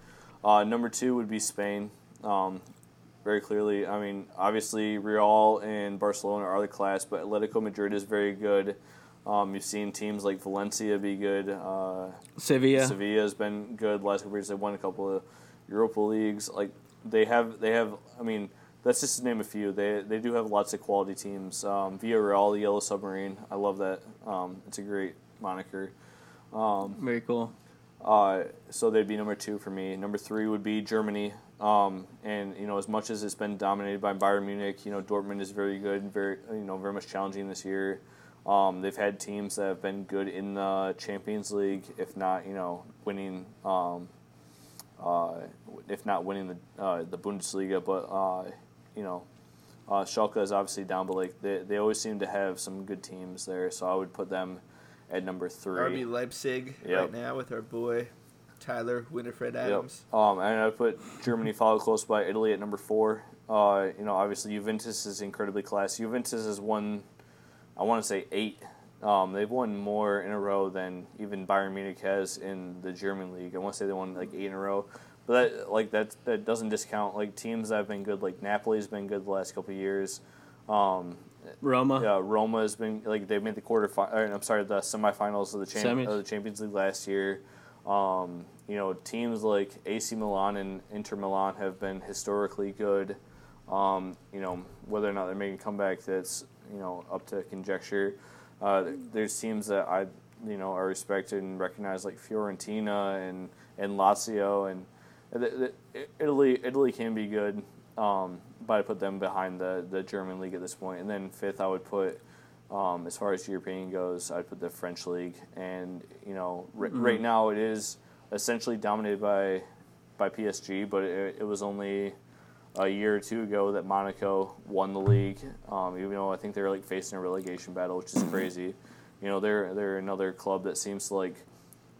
Uh, number two would be Spain. Um, very clearly, I mean, obviously Real and Barcelona are the class, but Atletico Madrid is very good. Um, you've seen teams like Valencia be good. Uh, Sevilla. Sevilla has been good last couple years. They won a couple of Europa leagues. Like they have, they have. I mean, that's just to name a few. They they do have lots of quality teams. Um, Villarreal, the Yellow Submarine. I love that. Um, it's a great moniker. Very cool. Uh, so they'd be number two for me. Number three would be Germany. Um, and you know, as much as it's been dominated by Bayern Munich, you know, Dortmund is very good, and very you know, very much challenging this year. Um, they've had teams that have been good in the Champions League, if not, you know, winning, um, uh, if not winning the uh, the Bundesliga, but uh, you know, uh, Schalke is obviously down, but like they they always seem to have some good teams there. So I would put them at number three. RB Leipzig Yep. right now with our boy Tyler Winifred Adams. Yep. Um, and I put Germany followed close by Italy at number four. Uh, you know, obviously Juventus is incredibly classy. Juventus has won, I want to say eight. Um, they've won more in a row than even Bayern Munich has in the German league. I want to say they won like eight in a row. But that like that that doesn't discount like teams that have been good. Like Napoli's been good the last couple of years. Um, Roma. yeah, Roma has been like they made the quarter. I'm sorry, the semifinals of the champ- Semis. of the Champions League last year. Um, you know, teams like AC Milan and Inter Milan have been historically good. Um, you know, whether or not they're making a comeback, that's you know up to conjecture. Uh, there's teams that I you know are respected and recognized like Fiorentina and and Lazio and the, the, Italy. Italy can be good, um, but I put them behind the the German league at this point. And then fifth, I would put Um, as far as European goes, I'd put the French league, and you know, r- right now it is essentially dominated by by PSG, but it, it was only a year or two ago that Monaco won the league. Um, even though I think they're like facing a relegation battle, which is crazy. You know, they're they're another club that seems to like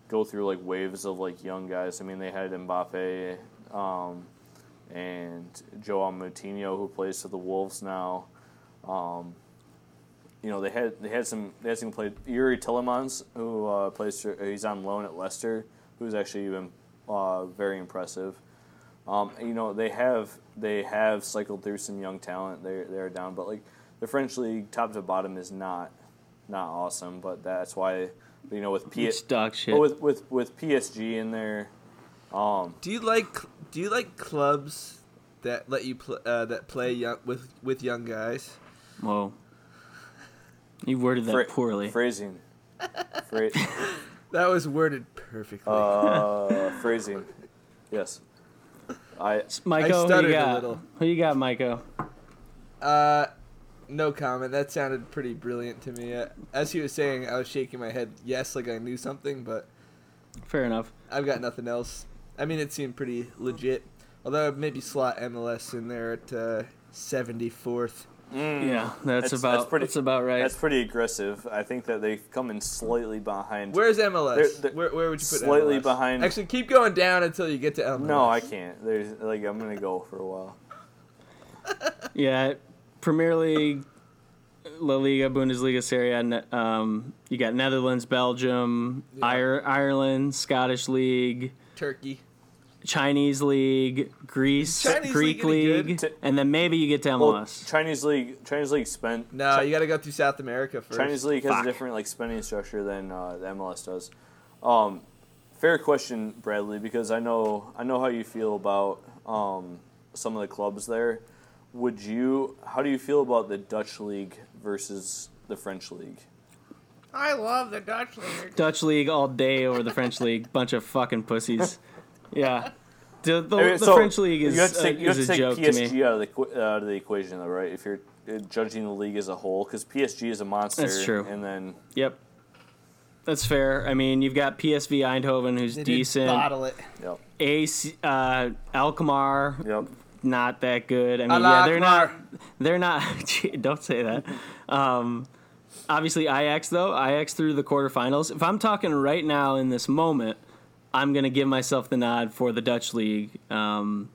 go through like waves of like young guys. I mean, they had Mbappe um, and Joao Moutinho, who plays for the Wolves now. Um, you know, they had they had some they had some played Youri Tielemans, who uh, plays he's on loan at Leicester, who's actually been uh, very impressive. Um, you know, they have they have cycled through some young talent. They they're down, but like the French league, top to bottom, is not not awesome. But that's why you know with P- It's shit. but with with with PSG in there, um, Do you like do you like clubs that let you pl- uh, that play young with with young guys? Whoa. You worded that Phra- poorly. Phrasing. Phra- That was worded perfectly. uh, phrasing. Yes. I Maiko, who stuttered you a got? little. Who you got, Maiko? Uh, no comment. That sounded pretty brilliant to me. Uh, as he was saying, I was shaking my head yes, like I knew something, but Fair enough. I've got nothing else. I mean, it seemed pretty legit. Although maybe slot MLS in there at uh, 74th. Mm, Yeah, that's, That's- about that's pretty- that's about right. That's pretty aggressive. I think that they come in slightly behind. Where's MLS? They're- they're where, where would you put slightly MLS? behind- Actually, keep going down until you get to MLS. No, I can't. There's like I'm gonna go for a while. Yeah, Premier League, La Liga, Bundesliga, Serie A. Um, you got Netherlands, Belgium, Yeah. Ireland, Scottish League, Turkey. Chinese League, Greece, Chinese Greek League League, and then maybe you get to Well, MLS. Chinese league, Chinese league spent. No, you got to go through South America first. Chinese league has Fuck. a different like spending structure than uh, the MLS does. Um, fair question, Bradley, because I know I know how you feel about um, some of the clubs there. Would you? How do you feel about the Dutch league versus the French league? I love the Dutch league. Dutch League all day over the French League. Bunch of fucking pussies. Yeah. The, the, I mean, the so French League is, you have to take, uh, you have to a take joke to PSG me. out of the out of the equation, though, right? If you're uh, judging the league as a whole, because PSG is a monster, That's true. and then Yep. That's fair. I mean, you've got PSV Eindhoven, who's They decent. bottle it. yep, AZ, uh, Alkmaar, yep. not that good. I mean, Allah yeah, they're not. They're not. Gee, don't say that. Um, obviously, Ajax though. Ajax through the quarterfinals. If I'm talking right now in this moment, I'm gonna give myself the nod for the Dutch league um,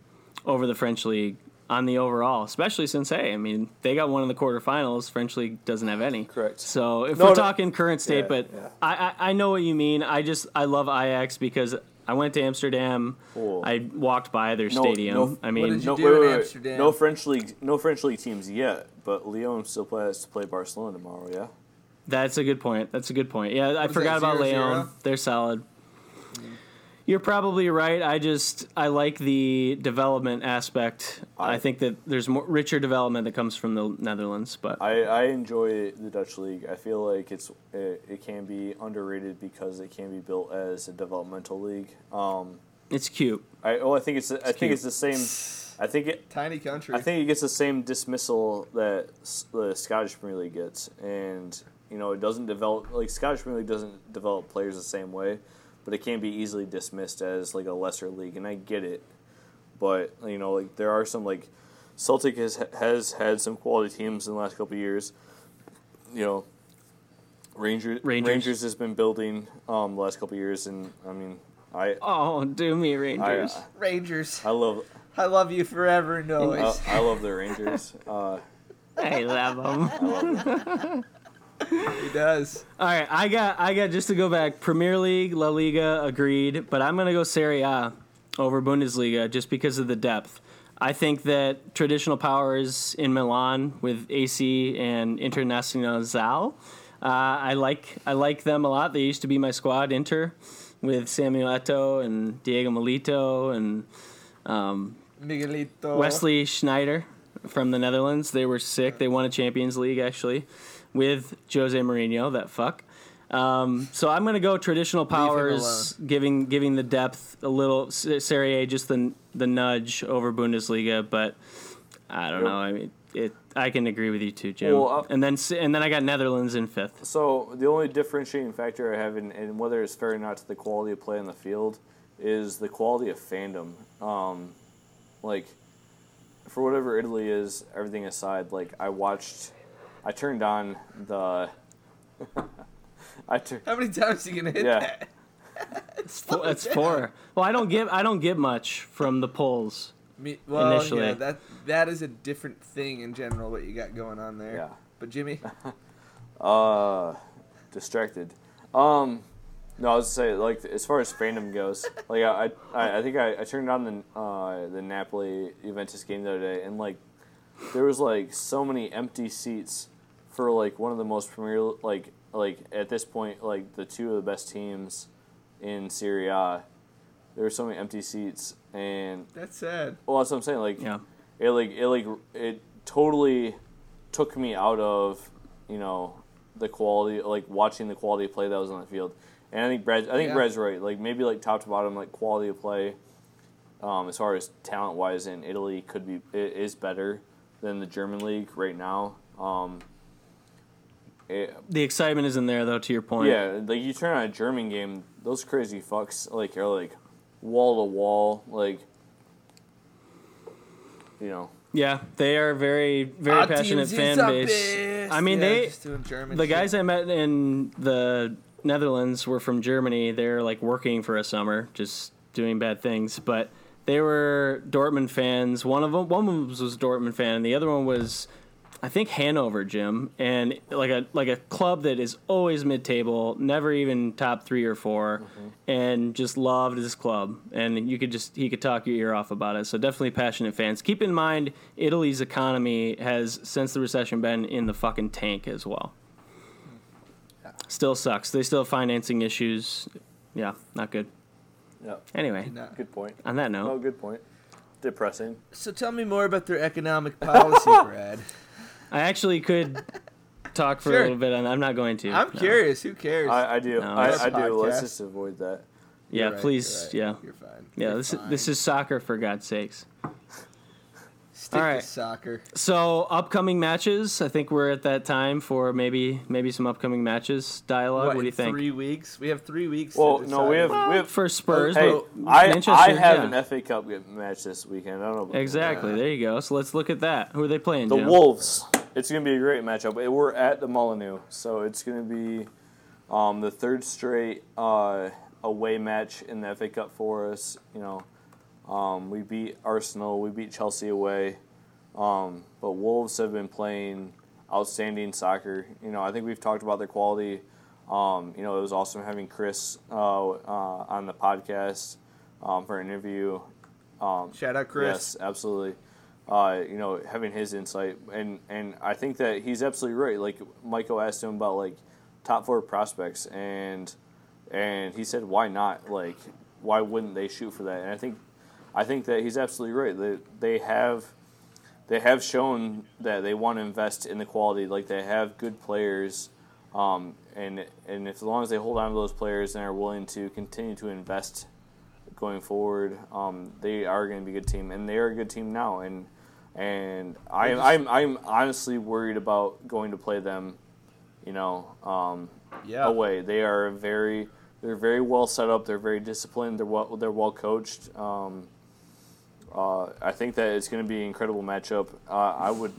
over the French league on the overall, especially since hey, I mean they got one in the quarterfinals. French league doesn't have any. Correct. So if No, we're no- talking current state, Yeah, but yeah. I, I I know what you mean. I just I love Ajax because I went to Amsterdam. Cool. I walked by their No- stadium. no- I mean, No, wait, wait, wait. No French league, no French league teams yet, but Lyon still play, to play Barcelona tomorrow. Yeah. That's a good point. That's a good point. Yeah, I forgot that about zero, Lyon. They're solid. You're probably right. I just I like the development aspect. I, I- think that there's more richer development that comes from the Netherlands, but I, I enjoy the Dutch league. I feel like it's it, it can be underrated because it can be built as a developmental league. Um, it's cute. I oh I think it's I think it's the same. I think it Tiny country. I think it gets the same dismissal that the Scottish Premier League gets, and you know it doesn't develop like Scottish Premier League doesn't develop players the same way, but it can be easily dismissed as like a lesser league, and I get it, but you know like there are some like Celtic has has had some quality teams in the last couple of years, you know. Rangers, Rangers. Rangers has been building um, the last couple of years, and I mean, I Oh, do me I, Rangers. Rangers. I love I love you forever, Noise. I, I love the Rangers. Uh, I love them. I love them. he does. All right, I got I got just to go back. Premier League, La Liga, agreed, but I'm gonna go Serie A over Bundesliga just because of the depth. I think that traditional powers in Milan with AC and Internazionale. Uh, I like I like them a lot. They used to be my squad, Inter, with Samuel Eto'o and Diego Milito and um, Miguelito. Wesley Sneijder from the Netherlands. They were sick. They won a Champions League actually with Jose Mourinho. That fuck. Um, so I'm gonna go traditional powers, giving giving the depth a little Serie A just the the nudge over Bundesliga, but I don't Yep. know. I mean, it I can agree with you too, Jim. Well, uh, and then and then I got Netherlands in fifth. So the only differentiating factor I have in, in whether it's fair or not to the quality of play on the field is the quality of fandom. Um, like, for whatever Italy is, everything aside, like I watched, I turned on the. I tur- How many times are you gonna hit Yeah. that? It's four, that's four. Well, I don't get I don't get much from the polls. Me, well, Initially. yeah, that that is a different thing in general. What you got going on there? Yeah. But Jimmy, Uh, distracted. Um, no, I was to say like as far as fandom goes, like I I, I think I, I turned on the uh, the Napoli Juventus game the other day, and like there was like so many empty seats for like one of the most premier like like at this point like the two of the best teams in Serie A. There were so many empty seats, and that's sad. well, that's what I'm saying. Like Yeah. it like it like it totally took me out of you know the quality like watching the quality of play that was on the field and i think brad i think Yeah. brad's right like maybe like top to bottom like quality of play um, as far as talent wise in italy could be i- is better than the german league right now um, it, The excitement isn't there though. To your point. yeah like you turn on a german game those crazy fucks like are like wall to wall like you know Yeah, they are very very Our passionate fan base. I mean, Yeah, they just doing German the shit. guys I met in the Netherlands were from Germany. They're like working for a summer, just doing bad things. But they were Dortmund fans. One of them, one of them was a Dortmund fan, and the other one was, I think Hanover, Jim, and like a like a club that is always mid table, never even top three or 4 mm-hmm. and just loved this club. And you could just he could talk your ear off about it. So definitely passionate fans. Keep in mind, Italy's economy has since the recession been in the fucking tank as well. Still sucks. They still have financing issues. Yeah, not good. yeah Anyway, No. good point on that note, oh good point depressing So tell me more about their economic policy, Brad. I actually could talk for Sure. a little bit. and I'm not going to. I'm no. curious. Who cares? I, I do. No, I, I do. Let's just avoid that. Yeah, You're right, please. you're right. Yeah, You're fine. yeah. You're This is this is soccer for God's sakes. Stick all to soccer. So upcoming matches. I think we're at that time for maybe maybe some upcoming matches. Dialogue. What, do you think? Three weeks. We have three weeks. Well, to no, we decide. have we have. for Spurs. Hey, but I I have yeah. an FA Cup match this weekend. I don't know. About Exactly. There you go. So let's look at that. Who are they playing? The Jim? Wolves. It's gonna be a great matchup. We're at the Molineux, so it's gonna be um, the third straight uh, away match in the FA Cup for us. You know, um, we beat Arsenal, we beat Chelsea away, um, but Wolves have been playing outstanding soccer. You know, I think we've talked about their quality. Um, you know, it was awesome having Chris uh, uh, on the podcast um, for an interview. Um, Shout out Chris. Yes, absolutely. Uh, you know, having his insight, and and I think that he's absolutely right. Like Michael asked him about like top four prospects, and and he said, why not? Like, why wouldn't they shoot for that? And I think, I think that he's absolutely right. They they have, they have shown that they want to invest in the quality. Like they have good players, um, and and if, as long as they hold on to those players and are willing to continue to invest going forward, um, they are going to be a good team, and they are a good team now. And and I'm I'm I'm honestly worried about going to play them, you know, um, Yeah. away. They are very they're very well set up. They're very disciplined. They're well they're well coached. Um, uh, I think that it's going to be an incredible matchup. Uh, I would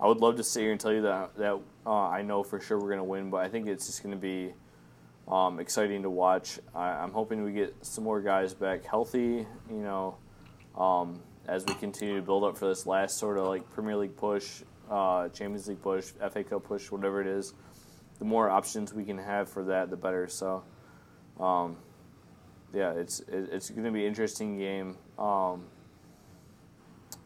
I would love to sit here and tell you that that uh, I know for sure we're going to win, but I think it's just going to be um, exciting to watch. I, I'm hoping we get some more guys back healthy. You know, um, as we continue to build up for this last sort of like Premier League push, uh, Champions League push, FA Cup push, whatever it is. The more options we can have for that, the better. So, um, yeah, it's it, it's going to be an interesting game. Um,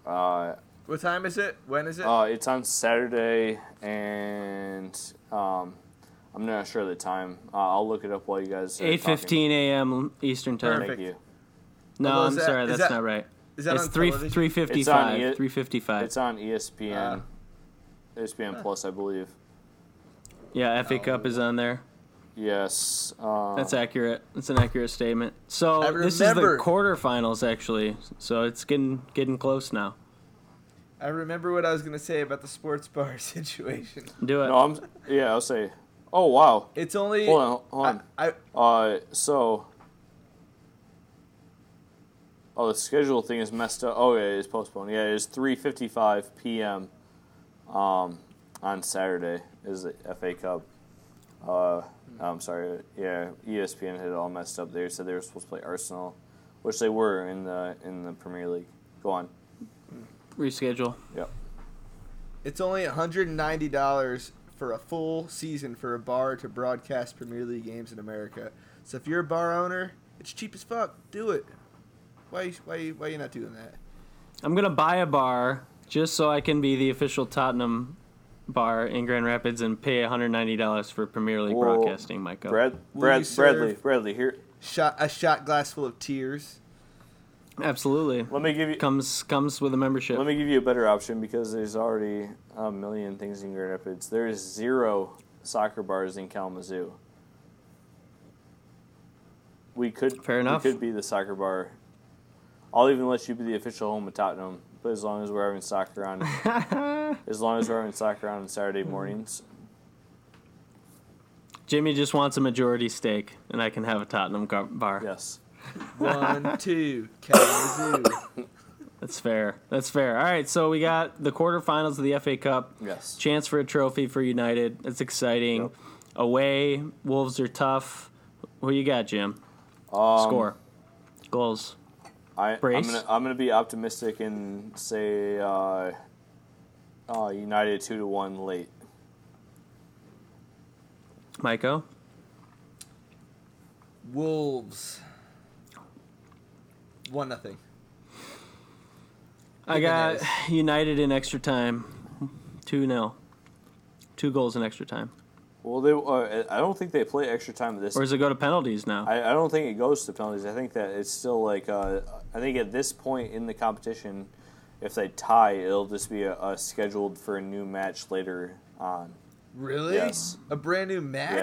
uh, What time is it? When is it? uh, it's on Saturday, and um, I'm not sure of the time. Uh, I'll look it up while you guys. are Eight talking. fifteen a.m. Eastern time. Perfect. Thank you. No, Although, I'm that- sorry, that's that- not right. Is that It's on three television? three fifty It's on five. Three fifty five. It's on ESPN. Ah. ESPN Plus, I believe. Yeah, FA Cup is on there. Yes. Um, That's accurate. That's an accurate statement. So this is the remember- quarterfinals actually. So it's getting getting close now. I I remember what I was gonna say about the sports bar situation. Do it. No, I'm. Yeah, I'll say. Oh wow. It's only. Hold on, hold on. I, I Uh, so. Oh, the schedule thing is messed up. Oh, yeah, it's postponed. Yeah, it's 3:55 p.m. Um, on Saturday is the FA Cup. Uh, I'm sorry. Yeah, ESPN had it all messed up. They said they were supposed to play Arsenal, which they were in the in the Premier League. Go on. Reschedule. Yep. It's only $190 for a full season for a bar to broadcast Premier League games in America. So if you're a bar owner, it's cheap as fuck. Do it. Why why why you not doing that? I'm gonna buy a bar just so I can be the official Tottenham bar in Grand Rapids and pay $190 for Premier League Well, broadcasting, Micah. Brad, Brad, Bradley, Bradley. Here, Shot a shot glass full of tears. Absolutely. let me give you. Comes comes with a membership. Let me give you a better option because there's already a million things in Grand Rapids. There's zero soccer bars in Kalamazoo. We could Fair enough. We could be the soccer bar. I'll even let you be the official home of Tottenham, but as long as we're having soccer on, as long as we're having soccer on Saturday mornings. Jimmy just wants a majority stake, and I can have a Tottenham gar- bar. Yes. One, two, Kalamazoo. That's fair. That's fair. All right, so we got the quarterfinals of the FA Cup. Yes. Chance for a trophy for United. That's exciting. Yep. Away, Wolves are tough. Who you got, Jim? Um, Score. Goals. I, I'm gonna I'm gonna be optimistic and say uh, uh, United two to one late. Maiko? Wolves. One nothing. I got. United in extra time. 2 0. Two goals in extra time. Well, they uh, I don't think they play extra time this Or does it go to penalties now? I, I don't think it goes to penalties. I think that it's still like uh, I think at this point in the competition, if they tie, it'll just be a, a scheduled for a new match later on. Really? Yes. A brand new match?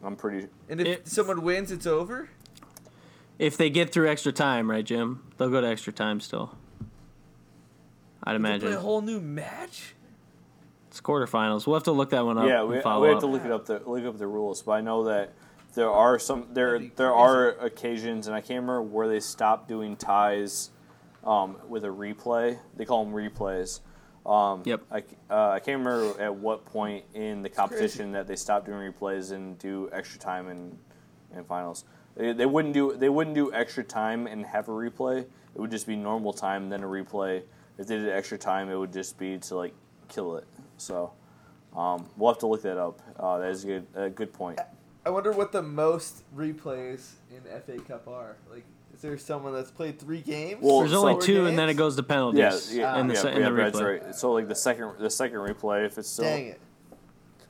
Yeah. I'm pretty. And if It- someone wins, it's over? if they get through extra time, right, Jim? They'll go to extra time still. I'd imagine. play a whole new match? It's quarterfinals. We'll have to look that one up. yeah, and we, follow we have up. to look it up the look up the rules, but I know that there are some there there crazy. are occasions, and I can't remember where they stopped doing ties um, with a replay. They call them replays. Um, Yep. I, c- uh, I can't remember at what point in the competition that they stopped doing replays and do extra time and and finals. They, they wouldn't do they wouldn't do extra time and have a replay. It would just be normal time then a replay. If they did extra time, it would just be to like kill it. So um, we'll have to look that up. Uh, that is a good a good point. I wonder what the most replays in FA Cup are. Like, is there someone that's played three games? Well, There's only Four two, and then it goes to penalties. Yeah, yeah, in the, yeah, se- in yeah, the Brad's replay. right. So like the second the second replay, if it's still Dang it.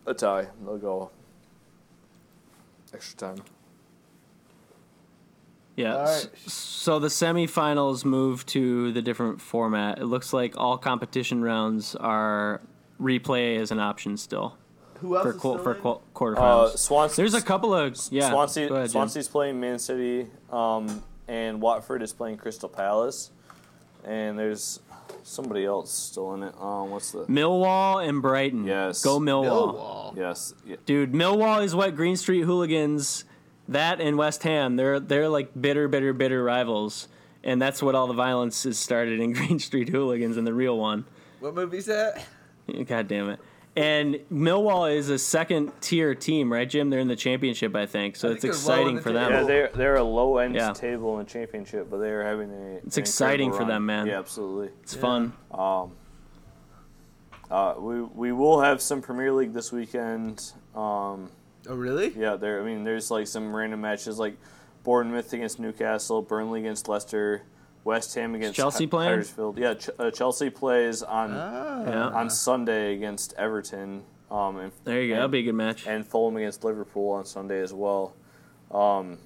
a tie, they'll go extra time. Yeah. Right. So the semifinals move to the different format. It looks like all competition rounds are replay as an option still Who else for is qu- still for in? qu- Uh, quarterfinals. Swansea. There's a couple of yeah. Swansea. go ahead, Jim. Swansea's playing Man City, um, and Watford is playing Crystal Palace, and there's somebody else still in it. Um, what's the? Millwall and Brighton. Yes. Go Millwall. Millwall. Yes. Yeah. Dude, Millwall is what Green Street Hooligans, that and West Ham, they're they're like bitter, bitter, bitter rivals, and that's what all the violence is started in Green Street Hooligans and the real one. What movie's that? God damn it! And Millwall is a second tier team, right, Jim? They're in the championship, I think. So I it's think they're low in exciting the for them. Yeah, they're they're a low end Yeah. table in the championship, but they are having a. It's an exciting incredible for them, man. Yeah, absolutely. It's fun. Um, uh, we we will have some Premier League this weekend. Um, Oh, really? yeah, there. I mean, there's like some random matches like Bournemouth against Newcastle, Burnley against Leicester, West Ham against Chelsea Hu- playing? Huddersfield. Yeah, Ch- uh, Chelsea plays on. Yeah. on Sunday against Everton. Um, and, There you go. That'll be a good match. and Fulham against Liverpool on Sunday as well. Um,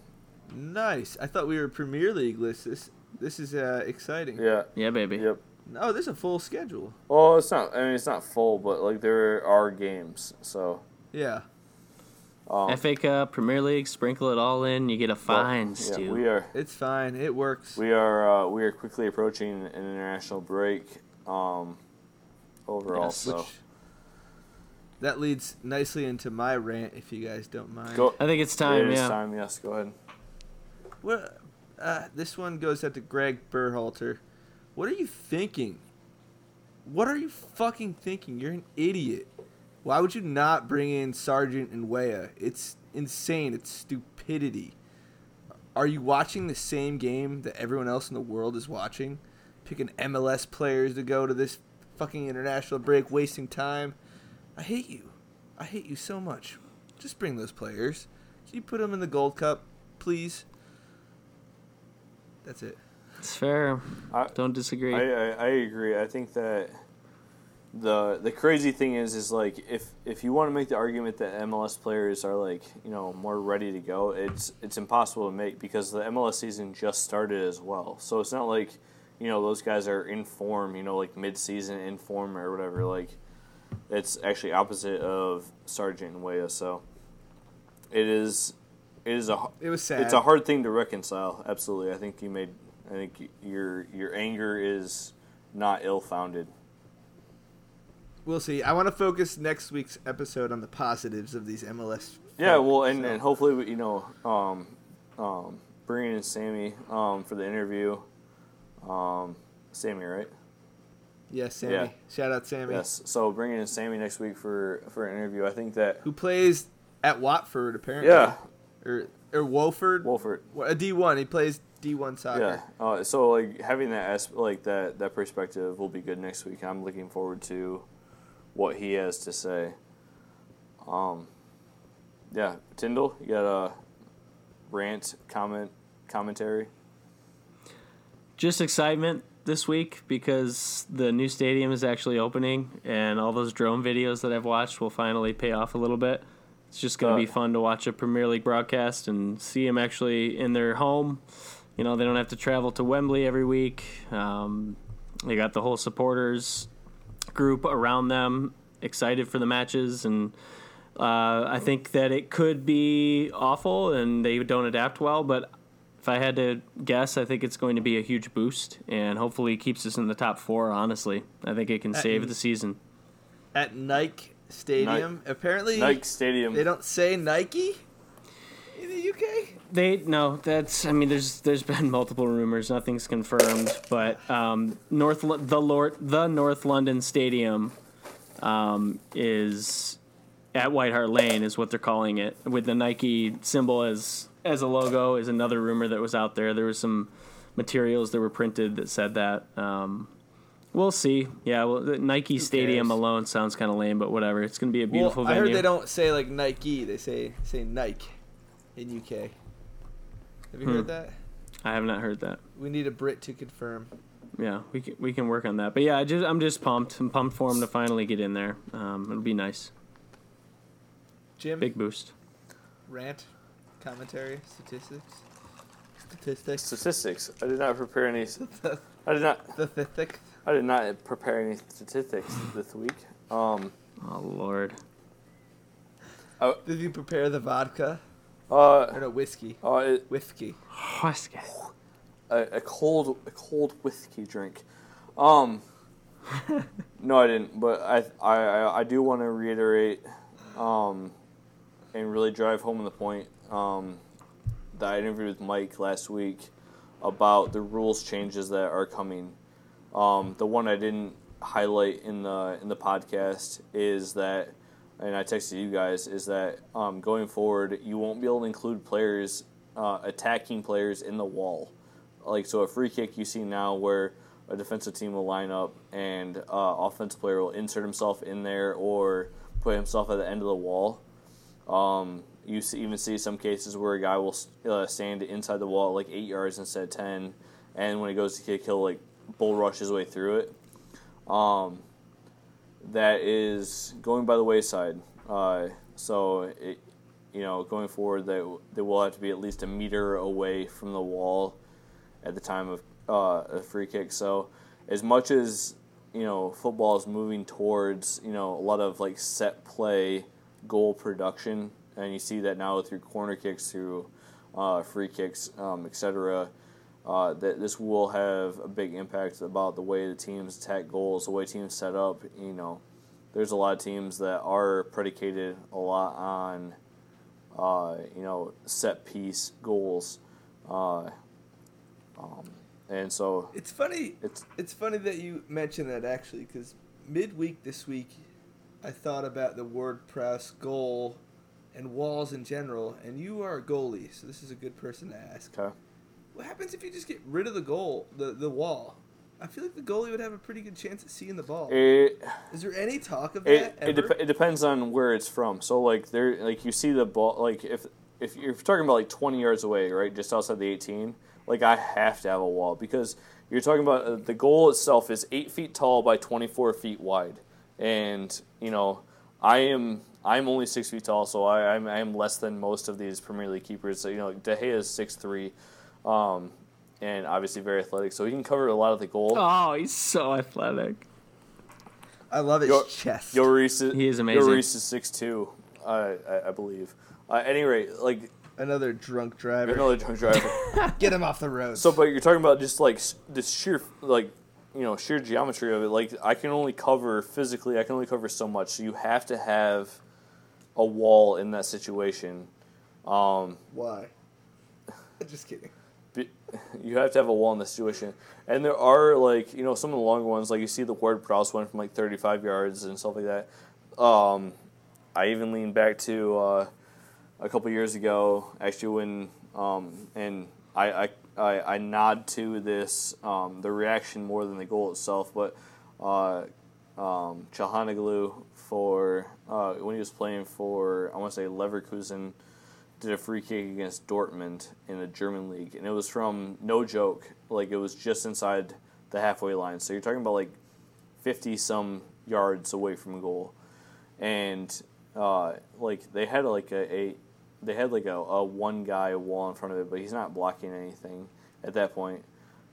Nice. I thought we were Premier League list. This this is uh, exciting. yeah. Yeah, baby. Yep. No, there's a full schedule. Well, it's not. I mean, it's not full, but like there are games. So. Yeah. Um, FA Cup, Premier League, sprinkle it all in, you get a well, fine, yeah, Stu. we are. It's fine. It works. We are. Uh, we are quickly approaching an international break. um, overall. Yes. so Which that leads nicely into my rant, if you guys don't mind. go. I think it's time. It is Yeah. time. Yes, go ahead. Well, Uh, this one goes out to Greg Berhalter. What are you thinking? What are you fucking thinking? You're an idiot. Why would you not bring in Sargent and Weah? It's insane. It's stupidity. Are you watching the same game that everyone else in the world is watching? Picking MLS players to go to this fucking international break, wasting time. I hate you. I hate you so much. Just bring those players. Can you put them in the Gold Cup, please? That's it. It's fair. I, Don't disagree. I, I, I agree. I think that the the crazy thing is is like if if you want to make the argument that MLS players are like you know more ready to go, it's it's impossible to make because the MLS season just started as well. So it's not like you know those guys are in form, you know, like mid season in form or whatever. Like it's actually opposite of Sargent and Weah. So it is it is a It was sad. it's a hard thing to reconcile. Absolutely, I think you made. I think your your anger is not ill founded. We'll see. I want to focus next week's episode on the positives of these MLS. Yeah, folk, well, and, so- and hopefully we- you know, um, um, bringing in Sammy um, for the interview. Um, Sammy, right? yeah, Sammy. yeah. Shout out Sammy, Yes. So bringing in Sammy next week for for an interview. I think that who plays at Watford apparently. yeah, Or or Wofford. Wofford. A D one. He plays D one soccer. Yeah. Uh, so like having that asp- like that that perspective will be good next week. I'm looking forward to what he has to say. Um, yeah, Tyndall, you got a rant, comment, commentary. Just excitement this week because the new stadium is actually opening, and all those drone videos that I've watched will finally pay off a little bit. It's just going Uh, to be fun to watch a Premier League broadcast and see them actually in their home. You know, they don't have to travel to Wembley every week. Um, they got the whole supporters group around them, excited for the matches, and uh, I think that it could be awful and they don't adapt well, but if I had to guess, I think it's going to be a huge boost and hopefully keeps us in the top four. Honestly, I think it can Uh, save the season. At Nike Stadium. Apparently, Nike Stadium. they don't say Nike in the UK. They no, that's I mean, there's there's been multiple rumors, nothing's confirmed, but um, North the Lord the North London Stadium um, is at White Hart Lane is what they're calling it with the Nike symbol as as a logo is another rumor that was out there. There was some materials that were printed that said that. Um, we'll see. Yeah, well, the Nike Stadium alone sounds kind of lame, but whatever. It's gonna be a beautiful well, I venue. heard they don't say like Nike. They say say Nike in UK. Have you Hmm. heard that? I have not heard that. We need a Brit to confirm. Yeah, we can we can work on that. But yeah, I just I'm just pumped. I'm pumped for him to finally get in there. Um, it'll be nice. Jim, Big boost. rant, commentary, statistics, statistics, Statistics. I did not prepare any. I did not. statistic. I did not prepare any statistics this week. Um. Oh lord. Oh did you prepare the vodka Uh. or no whiskey? Uh. It, Whiskey. Whiskey. a, a cold a cold whiskey drink. Um, no, I didn't. But I I I- I do want to reiterate, um, and really drive home the point. Um, that I interviewed with Mike last week about the rules changes that are coming. Um, the one I didn't highlight in the in the podcast is that, and I texted you guys, is that um, going forward you won't be able to include players uh, attacking players in the wall. Like so, a free kick you see now where a defensive team will line up and uh, offensive player will insert himself in there or put himself at the end of the wall. Um, you see, even see some cases where a guy will uh, stand inside the wall like eight yards instead of ten, and when he goes to kick, he'll like bull rush his way through it. Um, that is going by the wayside. Uh, so it, you know, going forward, that they will have to be at least a meter away from the wall at the time of uh, a free kick. So as much as you know, football is moving towards you know a lot of like set play goal production, and you see that now through corner kicks, through uh, free kicks, um, etc. uh, that this will have a big impact about the way the teams attack goals, the way teams set up. You know, there's a lot of teams that are predicated a lot on, uh, you know, set piece goals, uh, um, and so It's funny. it's It's funny that you mentioned that actually, because midweek this week, I thought about the Ward Prowse goal and walls in general, and you are a goalie, so this is a good person to ask. okay. What happens if you just get rid of the goal, the the wall? I feel like the goalie would have a pretty good chance at seeing the ball. It, Is there any talk of it, that it, dep- it depends on where it's from. So like there, like you see the ball, like if if you're talking about like 20 yards away, right, just outside the 18, like I have to have a wall because you're talking about uh, the goal itself is eight feet tall by 24 feet wide, and you know I am I'm only six feet tall, so I, I'm I'm less than most of these Premier League keepers. So you know De Gea is six three. Um, and obviously very athletic, so he can cover a lot of the goal. Oh, he's so athletic. I love his Yo- chest. Lloris is, He is amazing. Lloris is six two, I, I I believe. Uh, at any rate, like Another drunk driver. another drunk driver. Get him off the road. so, but you're talking about just like s- the sheer like you know sheer geometry of it. Like I can only cover physically, I can only cover so much. So you have to have a wall in that situation. Um, why? Just kidding. you have to have a wall in the situation. And there are like you know some of the longer ones, like you see the Ward Prowse one from like 35 yards and stuff like that. Um, I even lean back to uh, a couple years ago, actually when um, and I, I, I I nod to this um, the reaction more than the goal itself, but uh, um, Calhanoglu for uh, when he was playing for I want to say Leverkusen did a free kick against Dortmund in the German league, and it was from no joke, like it was just inside the halfway line. So you're talking about like fifty some yards away from goal, and uh, like they had like a, a they had like a, a one guy wall in front of it, but he's not blocking anything at that point.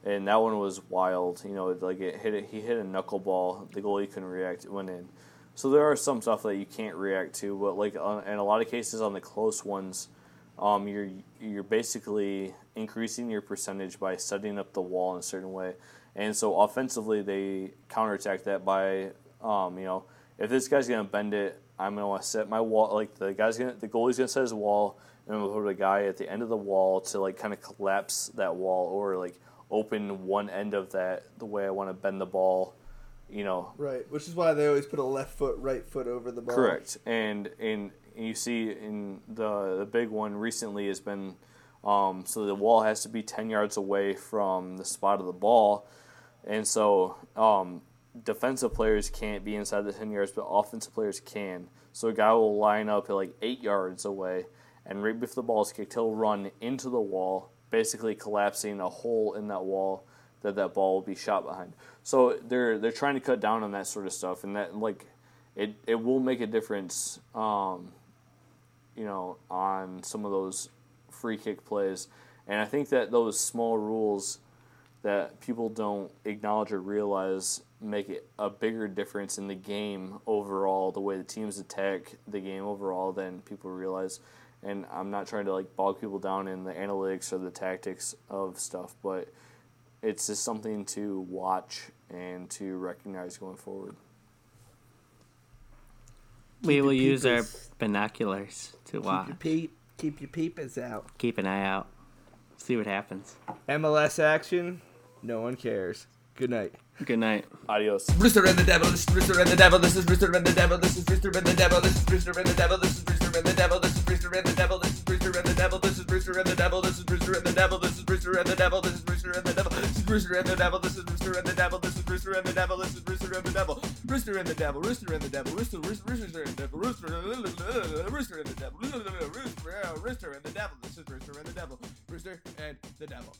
And that one was wild, you know. Like it hit, it, he hit a knuckleball. The goalie couldn't react. It went in. So there are some stuff that you can't react to, but like on, in a lot of cases on the close ones, um, you're you're basically increasing your percentage by setting up the wall in a certain way, and so offensively they counterattack that by, um, you know, if this guy's gonna bend it, I'm gonna want to set my wall like the guy's gonna the goalie's gonna set his wall, and I'm gonna put a guy at the end of the wall to like kind of collapse that wall or like open one end of that the way I want to bend the ball, you know, Right, which is why they always put a left foot, right foot over the ball. Correct, and and you see in the the big one recently has been, um, so the wall has to be ten yards away from the spot of the ball, and so um, defensive players can't be inside the ten yards, but offensive players can. So a guy will line up at like eight yards away, and right before the ball is kicked, he'll run into the wall, basically collapsing a hole in that wall that that ball will be shot behind. So they're they're trying to cut down on that sort of stuff, and that like it it will make a difference. Um, you know, on some of those free kick plays, and I think that those small rules that people don't acknowledge or realize make it a bigger difference in the game overall, the way the teams attack the game overall than people realize. And I'm not trying to like bog people down in the analytics or the tactics of stuff, but it's just something to watch and to recognize going forward. We your will use our binoculars to Keep watch. your peep, keep your peepers out. Keep an eye out. See what happens. MLS action, no one cares. Good night. Good night. Adios. Brewster and the Devil, this is Brewster and the Devil, this is Brewster and the Devil, this is Brewster and the Devil, this is Brewster and the Devil, this is Brewster and the Devil, this is Brewster and the Devil, this is Brewster and the Devil, this is Brewster and the Devil, this is Brewster and the Devil, this is Brewster and the Devil, this is Brewster and the Devil, this is Brewster and the Devil, this is Brewster and the Devil, this is Brewster and the Devil, this is Brewster and the Devil, Brewster and the Devil, Rooster and the Devil, Rooster, Rooster, Rooster and the Devil, Rooster, Rooster and the Devil, Rooster, Rooster and the Devil, this is Brewster and the Devil, Brewster and the Devil.